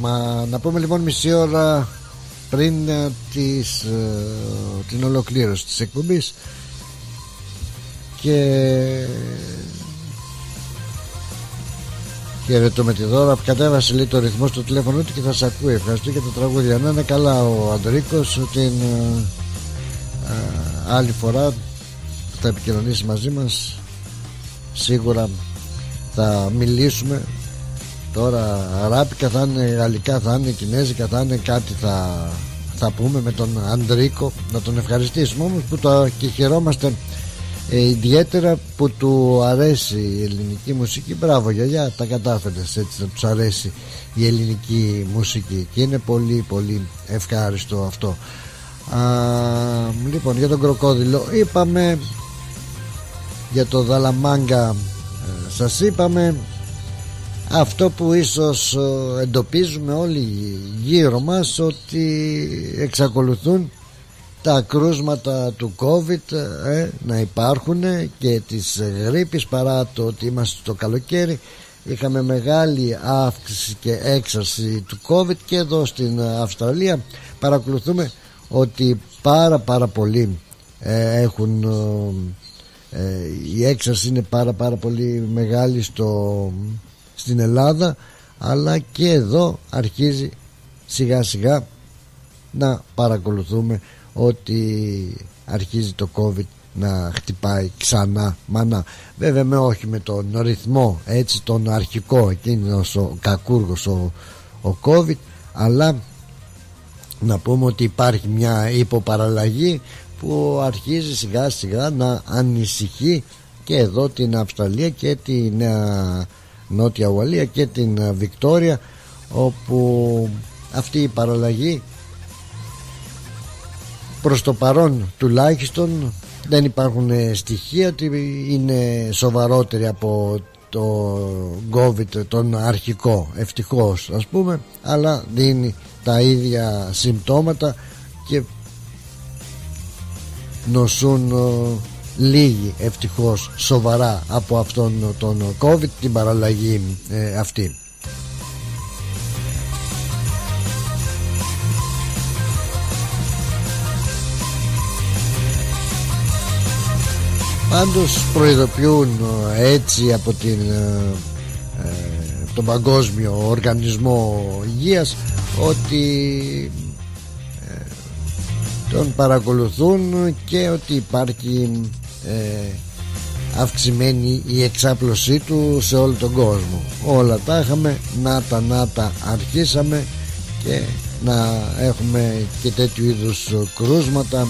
Μα, να πούμε λοιπόν μισή ώρα πριν ε, της, ε, την ολοκλήρωση της εκπομπής. Και χαιρετώ με τη δώρα. Που κατέβασε λίγο το ρυθμό στο τηλέφωνο του και θα σε ακούει. Ευχαριστώ για τα τραγούδια. Να είναι καλά ο Αντρίκος την άλλη φορά που θα επικοινωνήσει μαζί μας. Σίγουρα θα μιλήσουμε τώρα αράπικα θα είναι γαλλικά θα είναι κινέζικα θα είναι κάτι θα, θα πούμε με τον Αντρίκο. Να τον ευχαριστήσουμε όμως που το και χαιρόμαστε ε, ιδιαίτερα που του αρέσει η ελληνική μουσική. Μπράβο γιαγιά τα κατάφερες έτσι να τους αρέσει η ελληνική μουσική και είναι πολύ πολύ ευχάριστο αυτό. Α, λοιπόν για τον κροκόδιλο είπαμε για το Δαλαμάγκα ε, σας είπαμε αυτό που ίσως ε, εντοπίζουμε όλοι γύρω μας ότι εξακολουθούν τα κρούσματα του COVID ε, να υπάρχουν και της γρήπης παρά το ότι είμαστε στο καλοκαίρι. Είχαμε μεγάλη αύξηση και έξαρση του COVID και εδώ στην Αυστραλία. Παρακολουθούμε ότι πάρα πάρα πολλοί ε, έχουν ε, η έξαρση είναι πάρα πάρα πολύ μεγάλη στο, στην Ελλάδα αλλά και εδώ αρχίζει σιγά σιγά να παρακολουθούμε ότι αρχίζει το COVID να χτυπάει ξανά μάνα βέβαια με όχι με τον ρυθμό έτσι τον αρχικό εκείνος ο κακούργος ο, ο COVID αλλά να πούμε ότι υπάρχει μια υποπαραλλαγή που αρχίζει σιγά σιγά να ανησυχεί και εδώ την Αυστραλία και την Νότια Ουαλία και την Βικτόρια όπου αυτή η παραλλαγή προς το παρόν τουλάχιστον δεν υπάρχουν στοιχεία ότι είναι σοβαρότερη από το COVID τον αρχικό ευτυχώς ας πούμε αλλά δίνει τα ίδια συμπτώματα και νοσούν ε, λίγοι ευτυχώς σοβαρά από αυτόν τον COVID την παραλλαγή ε, αυτή. Πάντως προειδοποιούν ε, έτσι από την, τον Παγκόσμιο Οργανισμό Υγείας ότι τον παρακολουθούν και ότι υπάρχει ε, αυξημένη η εξάπλωσή του σε όλο τον κόσμο. Όλα τα είχαμε να τα να τα αρχίσαμε και να έχουμε και τέτοιου είδους κρούσματα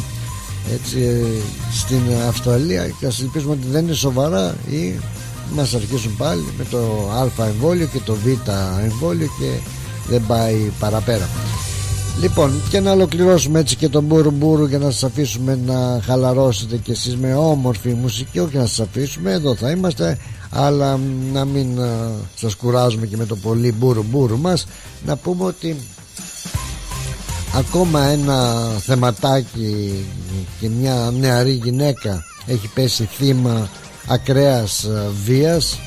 έτσι στην Αυστραλία. Και ας ελπίσουμε ότι δεν είναι σοβαρά ή μας αρχίσουν πάλι με το α εμβόλιο και το β εμβόλιο και δεν πάει παραπέρα Λοιπόν και να ολοκληρώσουμε έτσι και τον μπουρου μπουρου για να σας αφήσουμε να χαλαρώσετε κι εσείς με όμορφη μουσική. Όχι να σας αφήσουμε εδώ θα είμαστε αλλά να μην uh, σας κουράζουμε και με το πολύ μπουρου μπουρου μας. Να πούμε ότι ακόμα ένα θεματάκι και μια νεαρή γυναίκα έχει πέσει θύμα ακραίας βίας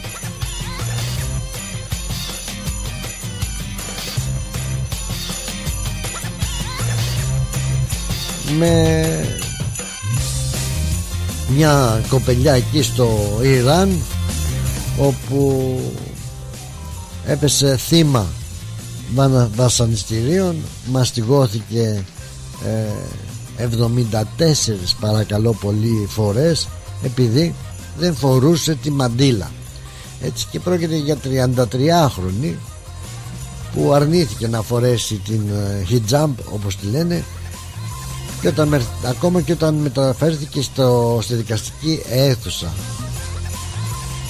με μια κοπελιά εκεί στο Ιράν όπου έπεσε θύμα βασανιστήριων μαστιγώθηκε ε, 74 παρακαλώ πολύ φορές επειδή δεν φορούσε τη μαντήλα έτσι και πρόκειται για 33χρονη που αρνήθηκε να φορέσει την ε, hijab όπως τη λένε και όταν, ακόμα και όταν μεταφέρθηκε στο, στη δικαστική αίθουσα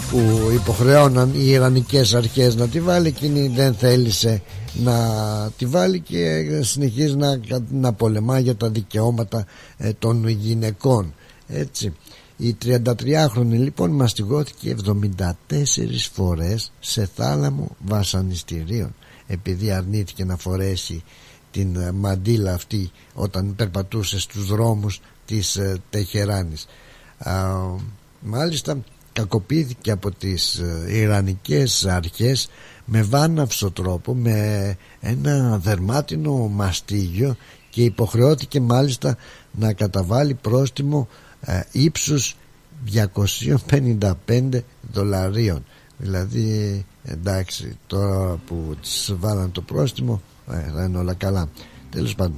που υποχρεώναν οι Ιρανικές αρχές να τη βάλει εκείνη δεν θέλησε να τη βάλει και συνεχίζει να, να πολεμά για τα δικαιώματα ε, των γυναικών. Έτσι. Η 33χρονη λοιπόν μαστιγώθηκε 74 φορές σε θάλαμο βασανιστήριων επειδή αρνήθηκε να φορέσει την ε, μαντήλα αυτή όταν περπατούσε στους δρόμους της ε, Τεχεράνης. Μάλιστα κακοποιήθηκε από τις ε, Ιρανικές αρχές με βάναυσο τρόπο με ένα δερμάτινο μαστίγιο και υποχρεώθηκε μάλιστα να καταβάλει πρόστιμο ε, ύψους 255 δολαρίων. Δηλαδή εντάξει τώρα που της βάλαν το πρόστιμο ε, θα είναι όλα καλά. Τέλος πάντων.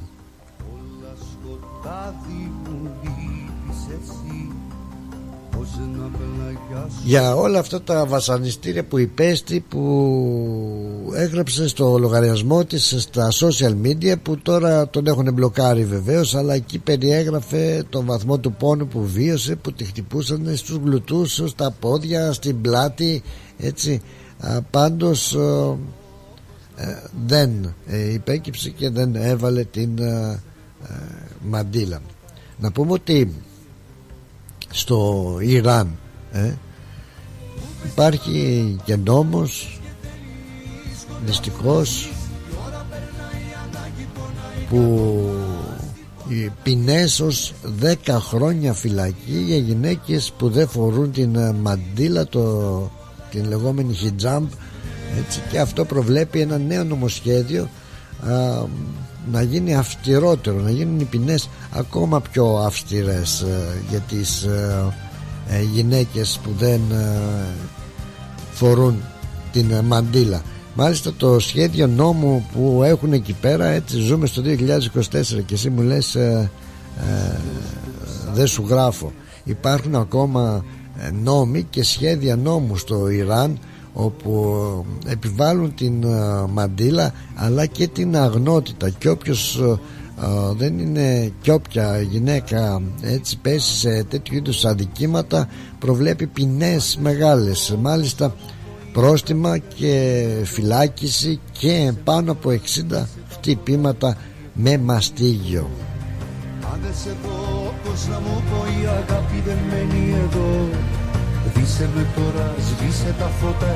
Για όλα αυτά τα βασανιστήρια που υπέστη που έγραψε στο λογαριασμό της στα social media που τώρα τον έχουν μπλοκάρει βεβαίως αλλά εκεί περιέγραφε τον βαθμό του πόνου που βίωσε που τη χτυπούσαν στους γλουτούς, στα πόδια, στην πλάτη έτσι. Πάντως ε, δεν ε, υπέκυψε και δεν έβαλε την ε, μαντήλα να πούμε ότι στο Ιράν ε, υπάρχει και νόμος δυστυχώς που οι ποινές ως 10 χρόνια φυλακή για γυναίκες που δεν φορούν την μαντήλα το, την λεγόμενη hijab έτσι, και αυτό προβλέπει ένα νέο νομοσχέδιο α, να γίνει αυστηρότερο να γίνουν οι ποινές ακόμα πιο αυστηρές ε, για τις ε, ε, γυναίκες που δεν φορούν την μαντήλα. Μάλιστα το σχέδιο νόμου που έχουν εκεί πέρα έτσι ζούμε στο 2024 και εσύ μου λες δεν σου γράφω. Υπάρχουν ακόμα νόμοι και σχέδια νόμου στο Ιράν όπου επιβάλλουν την ε, μαντήλα αλλά και την αγνότητα. Και όποιος ε, ε, δεν είναι και όποια γυναίκα έτσι πέσει σε τέτοιου είδους αδικήματα προβλέπει ποινές μεγάλες. Μάλιστα πρόστιμα και φυλάκιση και πάνω από 60 χτυπήματα με μαστίγιο. Αν δεν σε πω πως να μου πω η αγάπη δεν μένει εδώ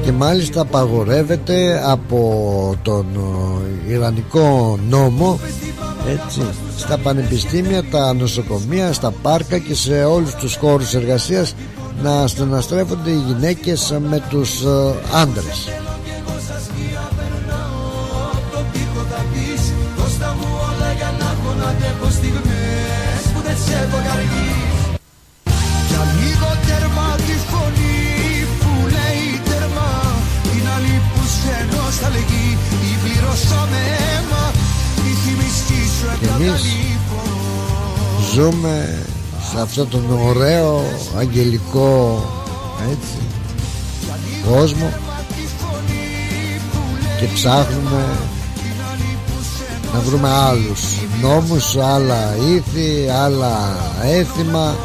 και μάλιστα απαγορεύεται από τον ε, Ιρανικό νόμο έτσι, στα πανεπιστήμια, τα νοσοκομεία, στα πάρκα και σε όλους τους χώρους εργασίας να στεναστρέφονται οι γυναίκες με τους ε, άντρες. Και εμείς ζούμε σε αυτό τον ωραίο αγγελικό έτσι κόσμο και ψάχνουμε να βρούμε άλλους νόμους, άλλα ήθη, άλλα έθιμα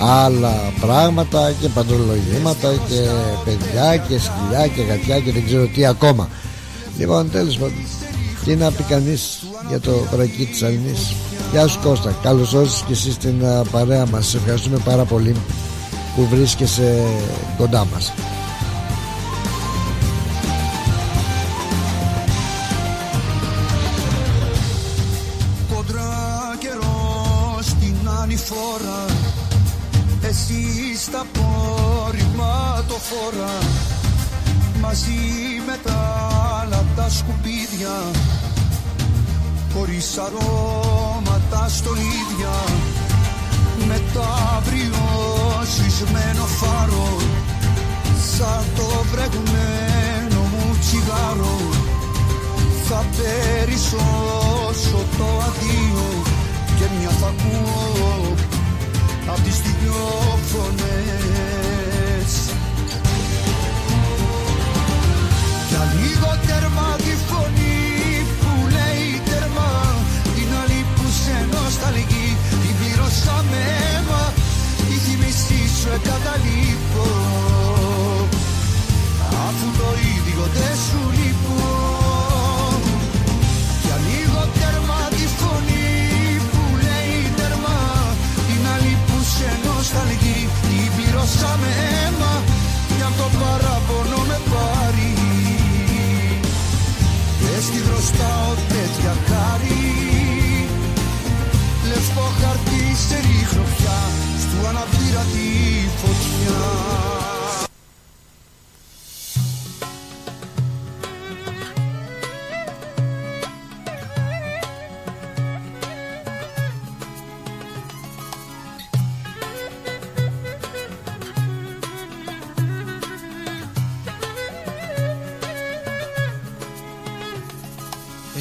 άλλα πράγματα και παντρολογήματα και παιδιά και σκυλιά και γατιά και δεν ξέρω τι ακόμα. Λοιπόν τέλος πάντων Τι να πει κανείς για το βρακί της Αλληνής Γεια σου Κώστα. Καλώς όρισες και εσύ στην παρέα μας. Σε ευχαριστούμε πάρα πολύ που βρίσκεσαι κοντά μας χωρίς αρώματα στολίδια με το αύριο σβησμένο φάρο σαν το βρεγμένο μου τσιγάρο. Θα περισσώσω το αδείο και μια θα ακούω απ' τις δυο φωνές για λίγο τέρμα τη φωνή σου καταλείπω Αφού το ίδιο δεν σου λείπω. Κι ανοίγω τέρμα τη φωνή που λέει τέρμα. Την άλλη που σε νοσταλγεί την πλήρωσα με αίμα. Για το παραπονό με πάρει. Δες στη χρωστάω τέτοια χάρη. φωτιά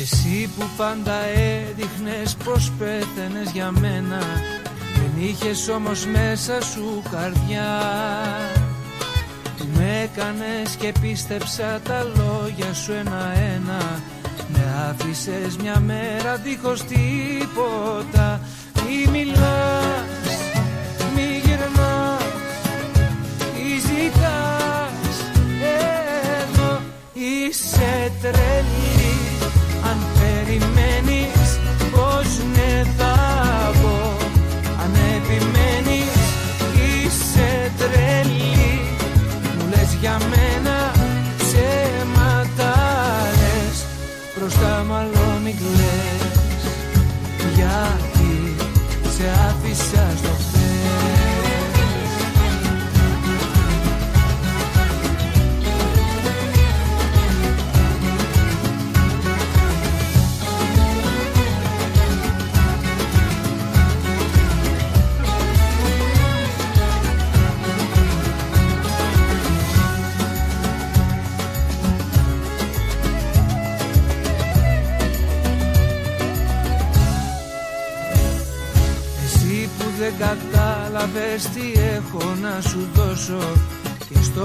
Εσύ που πάντα έδειχνες πως πέθαινες για μένα είχες όμως μέσα σου καρδιά. Με έκανες και πίστεψα τα λόγια σου ένα-ένα. Με άφησες μια μέρα δίχως τίποτα. Μη μιλάς,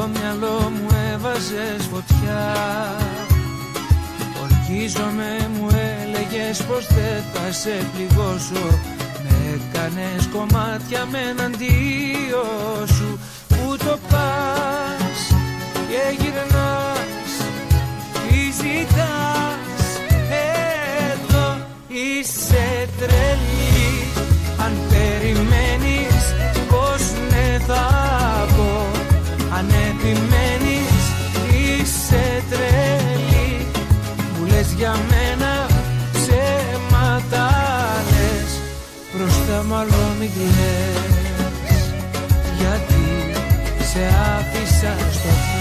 στο μυαλό μου έβαζες φωτιά. Ορκίζομαι μου έλεγες πως δεν θα σε πληγώσω. Με έκανες κομμάτια με εναντίο σου. Πού το πας και γυρνάς Τι ζητάς. Εδώ είσαι τρελή για μένα ψέματα λες. Μπροστά μάλλον μη κλαις. Γιατί σε άφησα στο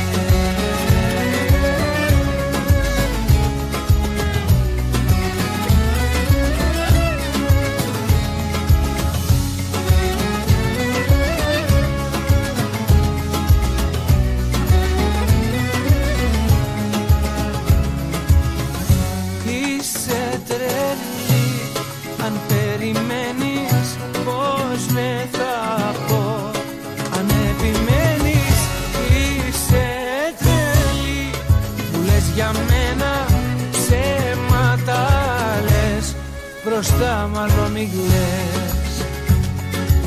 μάλλον μη κλαις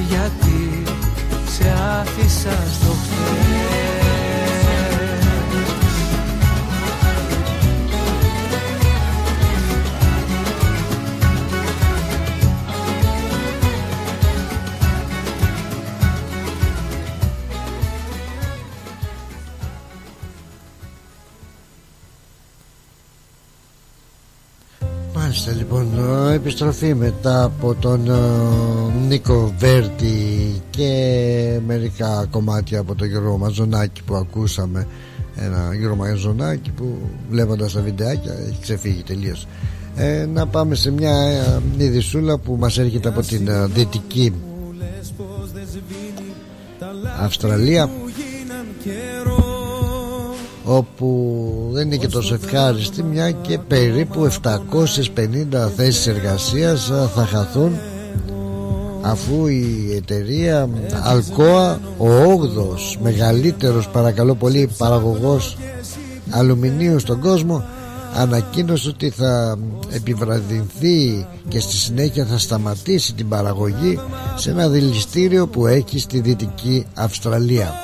Γιατί σε άφησα Μάλιστα λοιπόν ε, επιστροφή μετά από τον ε, Νίκο Βέρτη και μερικά κομμάτια από τον Γιώργο Μαζονάκη που ακούσαμε. Ένα Γιώργο Μαζονάκη που βλέποντας τα βιντεάκια έχει ξεφύγει τελείως. Ε, να πάμε σε μια ε, ειδισούλα που μας έρχεται από την ε, δυτική Αυστραλία όπου δεν είναι και τόσο ευχάριστη μια και περίπου 750 θέσεις εργασίας ε, θα χαθούν αφού η εταιρεία Αλκόα ο 8ος μεγαλύτερος παρακαλώ πολύ παραγωγός αλουμινίου στον κόσμο ανακοίνωσε ότι θα επιβραδυνθεί και στη συνέχεια θα σταματήσει την παραγωγή σε ένα δηληστήριο που έχει στη Δυτική Αυστραλία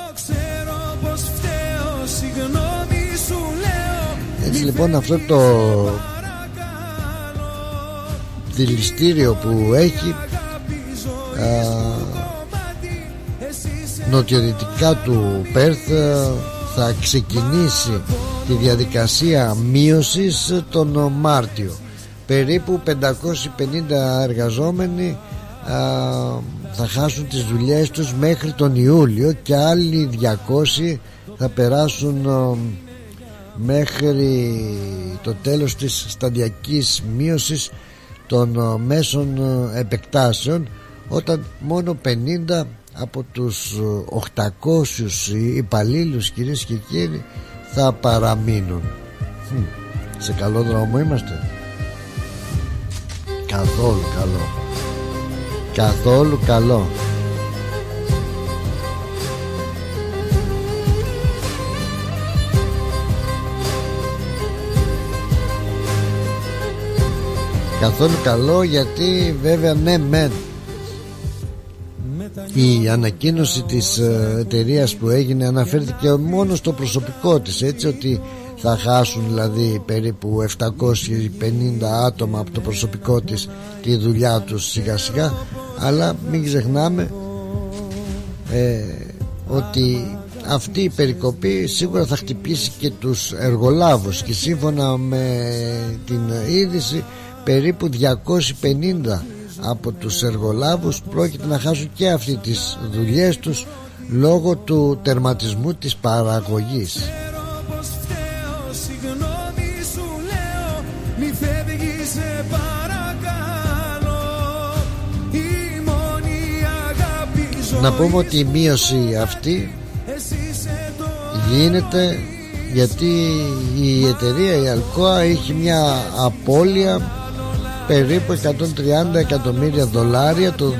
έτσι λοιπόν αυτό το δηληστήριο που έχει α, νοτιοδυτικά του Πέρθ θα ξεκινήσει τη διαδικασία μείωσης τον Μάρτιο. Περίπου 550 εργαζόμενοι α, θα χάσουν τις δουλειές τους μέχρι τον Ιούλιο και άλλοι 200 θα περάσουν α, μέχρι το τέλος της σταδιακής μείωσης των α, μέσων α, επεκτάσεων όταν μόνο 50 από τους 800 υπαλλήλους κυρίες και κύριοι θα παραμείνουν. Σε καλό δρόμο είμαστε. Καθόλου καλό. Καθόλου καλό Καθόλου καλό γιατί βέβαια ναι μεν η ανακοίνωση της ε, εταιρείας που έγινε αναφέρθηκε μόνο στο προσωπικό της έτσι ότι θα χάσουν δηλαδή περίπου 750 άτομα από το προσωπικό της τη δουλειά τους σιγά σιγά. Αλλά μην ξεχνάμε ε, ότι αυτή η περικοπή σίγουρα θα χτυπήσει και τους εργολάβους. Και σύμφωνα με την είδηση περίπου 250 από τους εργολάβους πρόκειται να χάσουν και αυτοί τις δουλειές τους λόγω του τερματισμού της παραγωγής. Να πούμε ότι η μείωση αυτή γίνεται γιατί η εταιρεία η Αλκόα έχει μια απώλεια περίπου 130 εκατομμύρια δολάρια το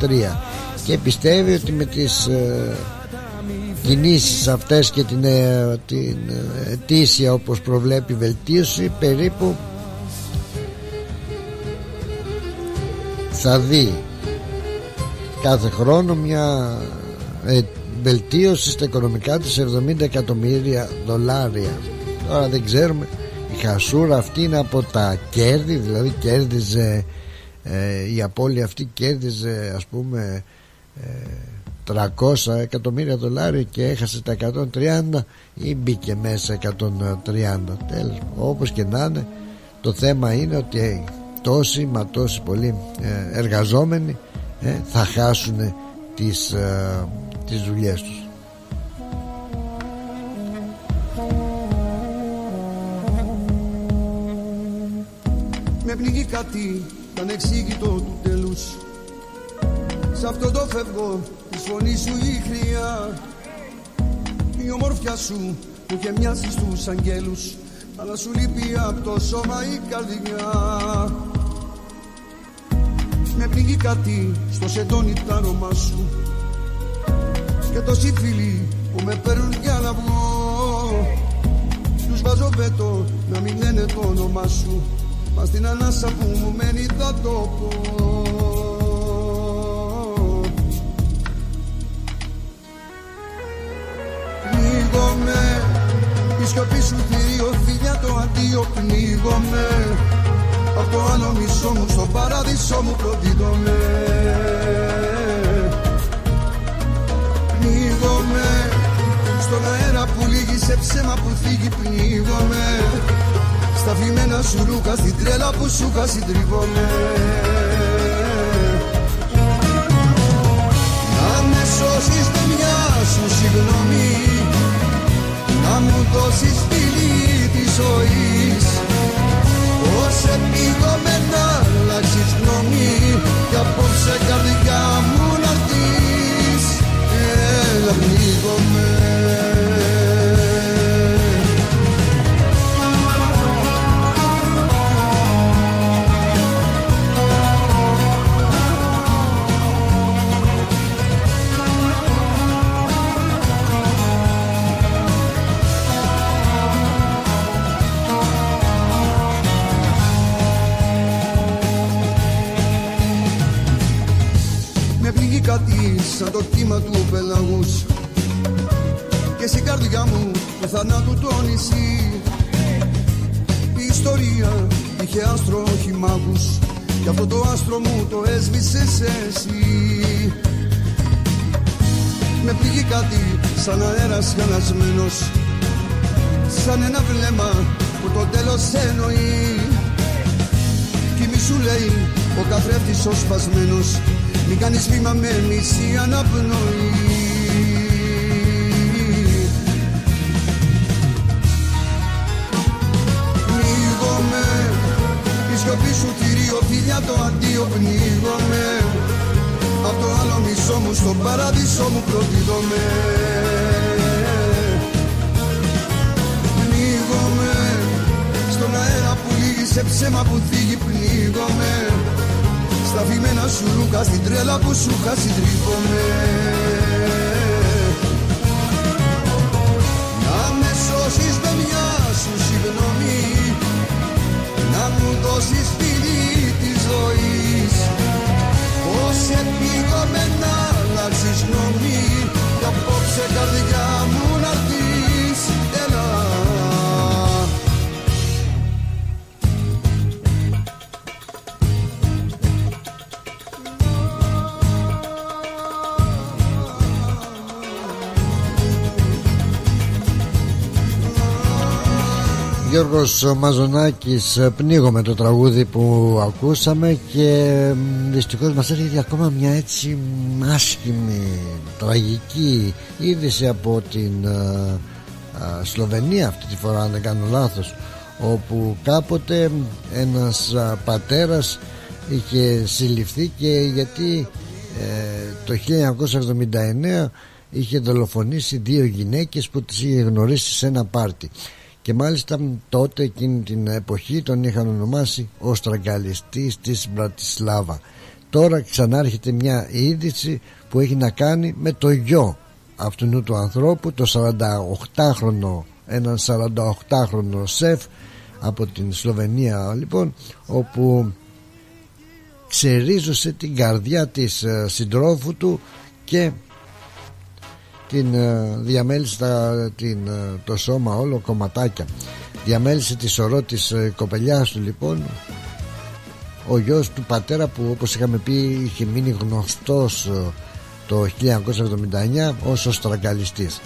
2023 και πιστεύει ότι με τις ε, κινήσεις αυτές και την, ε, την ε, ετήσια όπως προβλέπει βελτίωση περίπου θα δει κάθε χρόνο μια ε, βελτίωση στα οικονομικά της 70 εκατομμύρια δολάρια. Τώρα δεν ξέρουμε η χασούρα αυτή είναι από τα κέρδη δηλαδή κέρδιζε ε, η απώλεια αυτή κέρδιζε ας πούμε ε, 300 εκατομμύρια δολάρια και έχασε τα 130 ή μπήκε μέσα 130 τέλος όπως και να είναι το θέμα είναι ότι hey, τόσοι μα τόσοι πολλοί ε, εργαζόμενοι ε, θα χάσουν τις, ε, τις δουλειές τους Με πνίγει κάτι ανεξήγητο του τέλους. Σ' αυτό το φεύγω τη φωνή σου η χρειά. Η ομορφιά σου που και μοιάζει στους αγγέλους. Αλλά σου λείπει από το σώμα η καρδιά. Με πνίγει κάτι στο σεντόνι το άρωμά σου. Και τόσοι φίλοι που με παίρνουν για να βγω. Τους βάζω βέτο να μην λένε το όνομά σου Μα στην ανάσα που μου μένει θα το πω. Πνίγομαι Η σιωπή σου θηρίο φίλια το αντίο. Πνίγομαι Απ' το άλλο μισό μου στο παράδεισό μου προδίδομαι. Πνίγομαι Στον αέρα που λύγει σε ψέμα που φύγει Πνίγομαι στα φημένα σου ρούχα, στην τρέλα που σου είχα συντριβόμαι Να με σώσεις με μια σου συγγνώμη Να μου δώσεις φίλη της ζωής. Πώς επίγομαι να αλλάξεις γνώμη Κι απόψε καρδιά μου να δεις Έλα πνίγομαι θανάτου το νησί. Η ιστορία είχε άστρο όχι μάγους και αυτό το άστρο μου το έσβησες εσύ. Με πήγε κάτι σαν αέρας χαλασμένος σαν ένα βλέμμα που το τέλος εννοεί. Κι μη σου λέει ο καθρέφτης ο σπασμένος μην κάνεις βήμα με μισή αναπνοή το αντίο πνίγομαι. Απ' το άλλο μισό μου στον παράδεισο μου προδίδομαι Πνίγομαι. Στον αέρα που λύγει σε ψέμα που θίγει πνίγομαι. Στα φημένα σου ρούχα στην τρέλα που σου είχα συντρίβομαι Να με σώσεις με μια σου συγγνώμη. Να μου δώσεις φιλί της ζωής. Πώς επίγομαι να αλλάξεις γνώμη Κι απόψε καρδιά Γιώργος Μαζονάκης πνίγω το τραγούδι που ακούσαμε και μ, δυστυχώς μας έρχεται ακόμα μια έτσι άσχημη τραγική είδηση από την α, α, Σλοβενία αυτή τη φορά αν δεν κάνω λάθος όπου κάποτε ένας α, πατέρας είχε συλληφθεί και γιατί ε, το 1979 είχε δολοφονήσει δύο γυναίκες που τις είχε γνωρίσει σε ένα πάρτι και μάλιστα τότε εκείνη την εποχή τον είχαν ονομάσει ο στραγγαλιστής της Μπρατισλάβα τώρα ξανάρχεται μια είδηση που έχει να κάνει με το γιο αυτού του ανθρώπου το 48χρονο έναν 48χρονο σεφ από την Σλοβενία λοιπόν όπου ξερίζωσε την καρδιά της ε, συντρόφου του και την ε, διαμέλυσε τα, την, ε, το σώμα όλο κομματάκια. Διαμέλυσε της σωρό της ε, κοπελιάς του λοιπόν. Ο γιος του πατέρα που όπως είχαμε πει είχε μείνει γνωστός ε, το 1979 ως ο στραγγαλιστής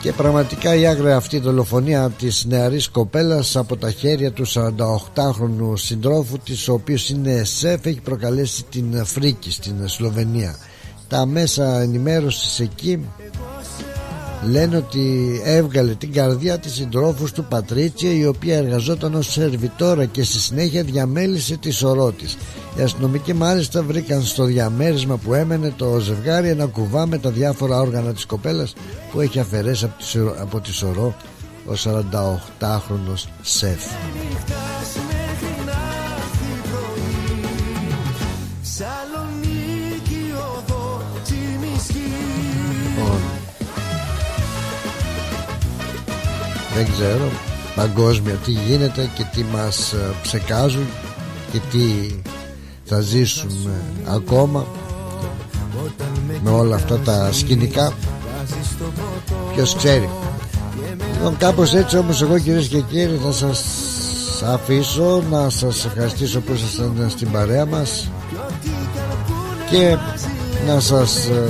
και πραγματικά η άγρια αυτή δολοφονία της νεαρής κοπέλας από τα χέρια του 48χρονου συντρόφου της ο οποίος είναι σεφ έχει προκαλέσει την φρίκη στην Σλοβενία τα μέσα ενημέρωσης εκεί λένε ότι έβγαλε την καρδιά της συντρόφους του Πατρίτσια η οποία εργαζόταν ως σερβιτόρα και στη συνέχεια διαμέλυσε τη σωρό της. Οι αστυνομικοί μάλιστα βρήκαν στο διαμέρισμα που έμενε το ζευγάρι ένα κουβά με τα διάφορα όργανα της κοπέλας που έχει αφαιρέσει από τη, σωρο- από τη σωρό ο 48χρονος σεφ δεν ξέρω. Παγκόσμια τι γίνεται και τι μας ε, ψεκάζουν και τι θα ζήσουμε ακόμα με όλα αυτά τα σκηνικά. Ποιος ξέρει. Λοιπόν κάπως έτσι όμως εγώ κυρίες και κύριοι θα σας αφήσω να σας ευχαριστήσω που ήσασταν στην παρέα μας και να σας ε,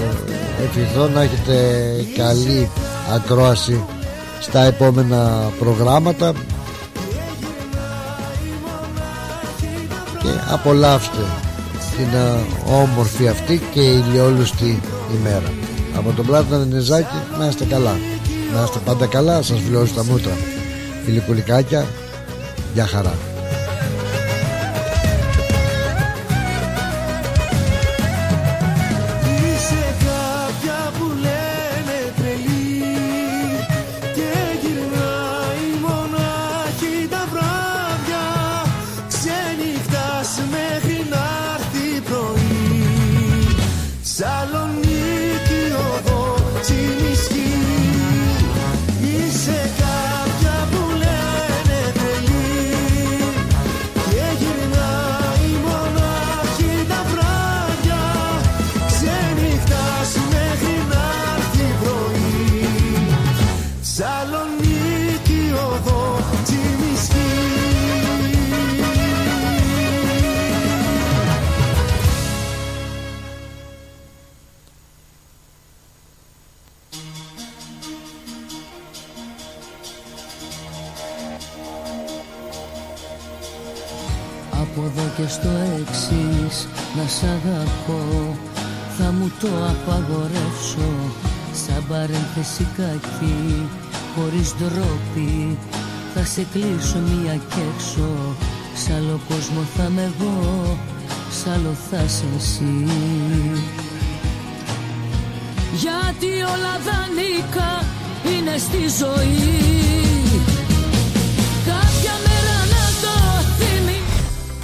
ευχηθώ να έχετε καλή ακρόαση στα επόμενα προγράμματα. Και απολαύστε την ε, όμορφη αυτή και ηλιόλουστη ημέρα. Από τον Πλάτωνα Δενεζάκη να είστε καλά. Να είστε πάντα καλά σας φιλώσω τα μούτρα. Φιλικουλικάκια για χαρά σε κλείσω μία κι έξω. Σ' άλλο κόσμο θα είμαι εγώ Σ' άλλο θα είσαι εσύ. Γιατί όλα δανεικά είναι στη ζωή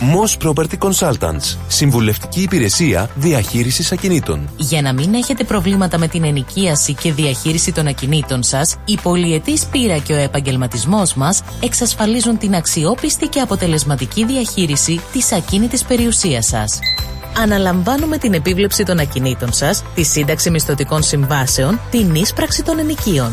Moss Property Consultants. Συμβουλευτική υπηρεσία διαχείρισης ακινήτων. Για να μην έχετε προβλήματα με την ενοικίαση και διαχείριση των ακινήτων σας, η πολυετής πείρα και ο επαγγελματισμός μας εξασφαλίζουν την αξιόπιστη και αποτελεσματική διαχείριση της ακίνητης περιουσίας σας. Αναλαμβάνουμε την επίβλεψη των ακινήτων σας, τη σύνταξη μισθωτικών συμβάσεων, την ίσπραξη των ενοικίων.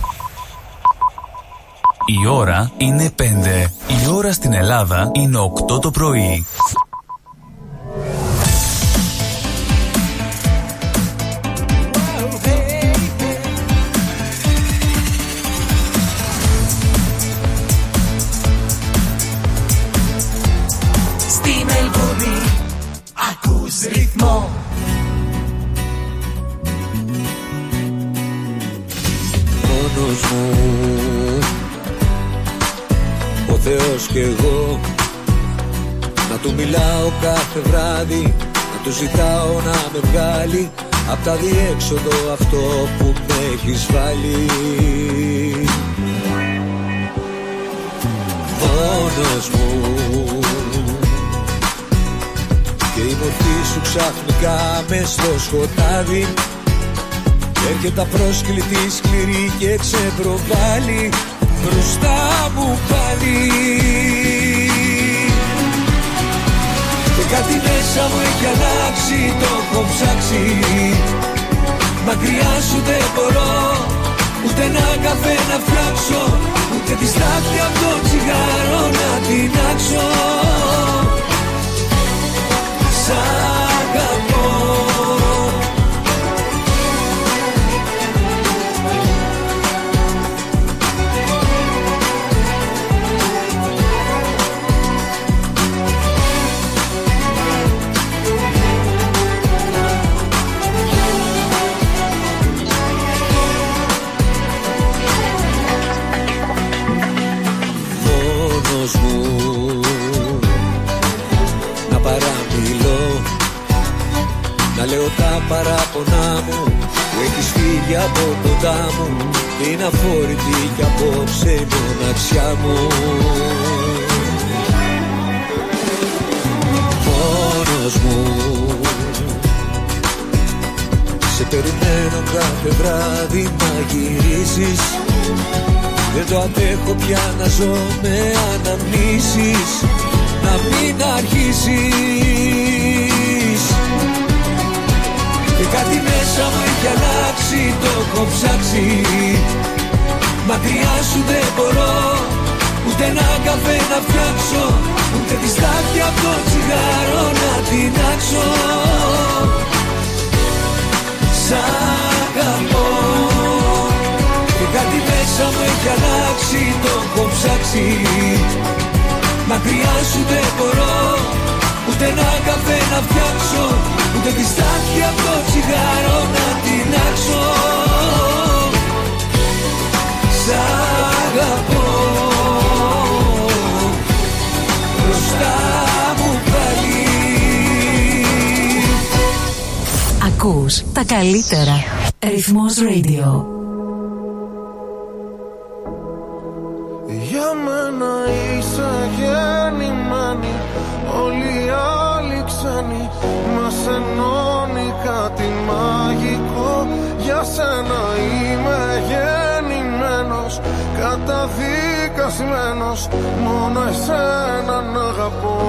Η ώρα είναι 5. Η ώρα στην Ελλάδα είναι 8 το πρωί. Θεός και εγώ. Να του μιλάω κάθε βράδυ Να του ζητάω να με βγάλει Απ' τα διέξοδο αυτό που με έχεις βάλει. Μόνος μου. Και η μορφή σου ξαφνικά μες στο σκοτάδι. Έρχεται απρόσκλητη σκληρή και ξεπροβάλλει μπροστά μου πάλι. Και κάτι μέσα μου έχει αλλάξει, το έχω ψάξει. Μακριά σου δεν μπορώ, ούτε ένα καφέ να φτιάξω Ούτε τη στάχτη από το τσιγάρο να τεινάξω Σ' αγαπώ παράπονά μου Που έχεις φύγει από κοντά μου Και είναι αφόρητη κι απόψε η μοναξιά μου. Μόνος μου. Σε περιμένω κάθε βράδυ να γυρίσεις. Δεν το αντέχω πια να ζω με αναμνήσεις. Να μην αρχίσεις κάτι μέσα μου έχει αλλάξει Το έχω ψάξει. Μακριά σου δεν μπορώ Ούτε ένα καφέ να φτιάξω Ούτε τη στάχτη από το τσιγάρο να τεινάξω Σ' αγαπώ. Και κάτι μέσα μου έχει αλλάξει, το έχω ψάξει. Μακριά σου δεν μπορώ, ούτε ένα καφέ να φτιάξω Ούτε τη στάχη από το τσιγάρο να τεινάξω Σ' αγαπώ Μπροστά μου πάλι Ακούς τα καλύτερα. Ρυθμός Radio. up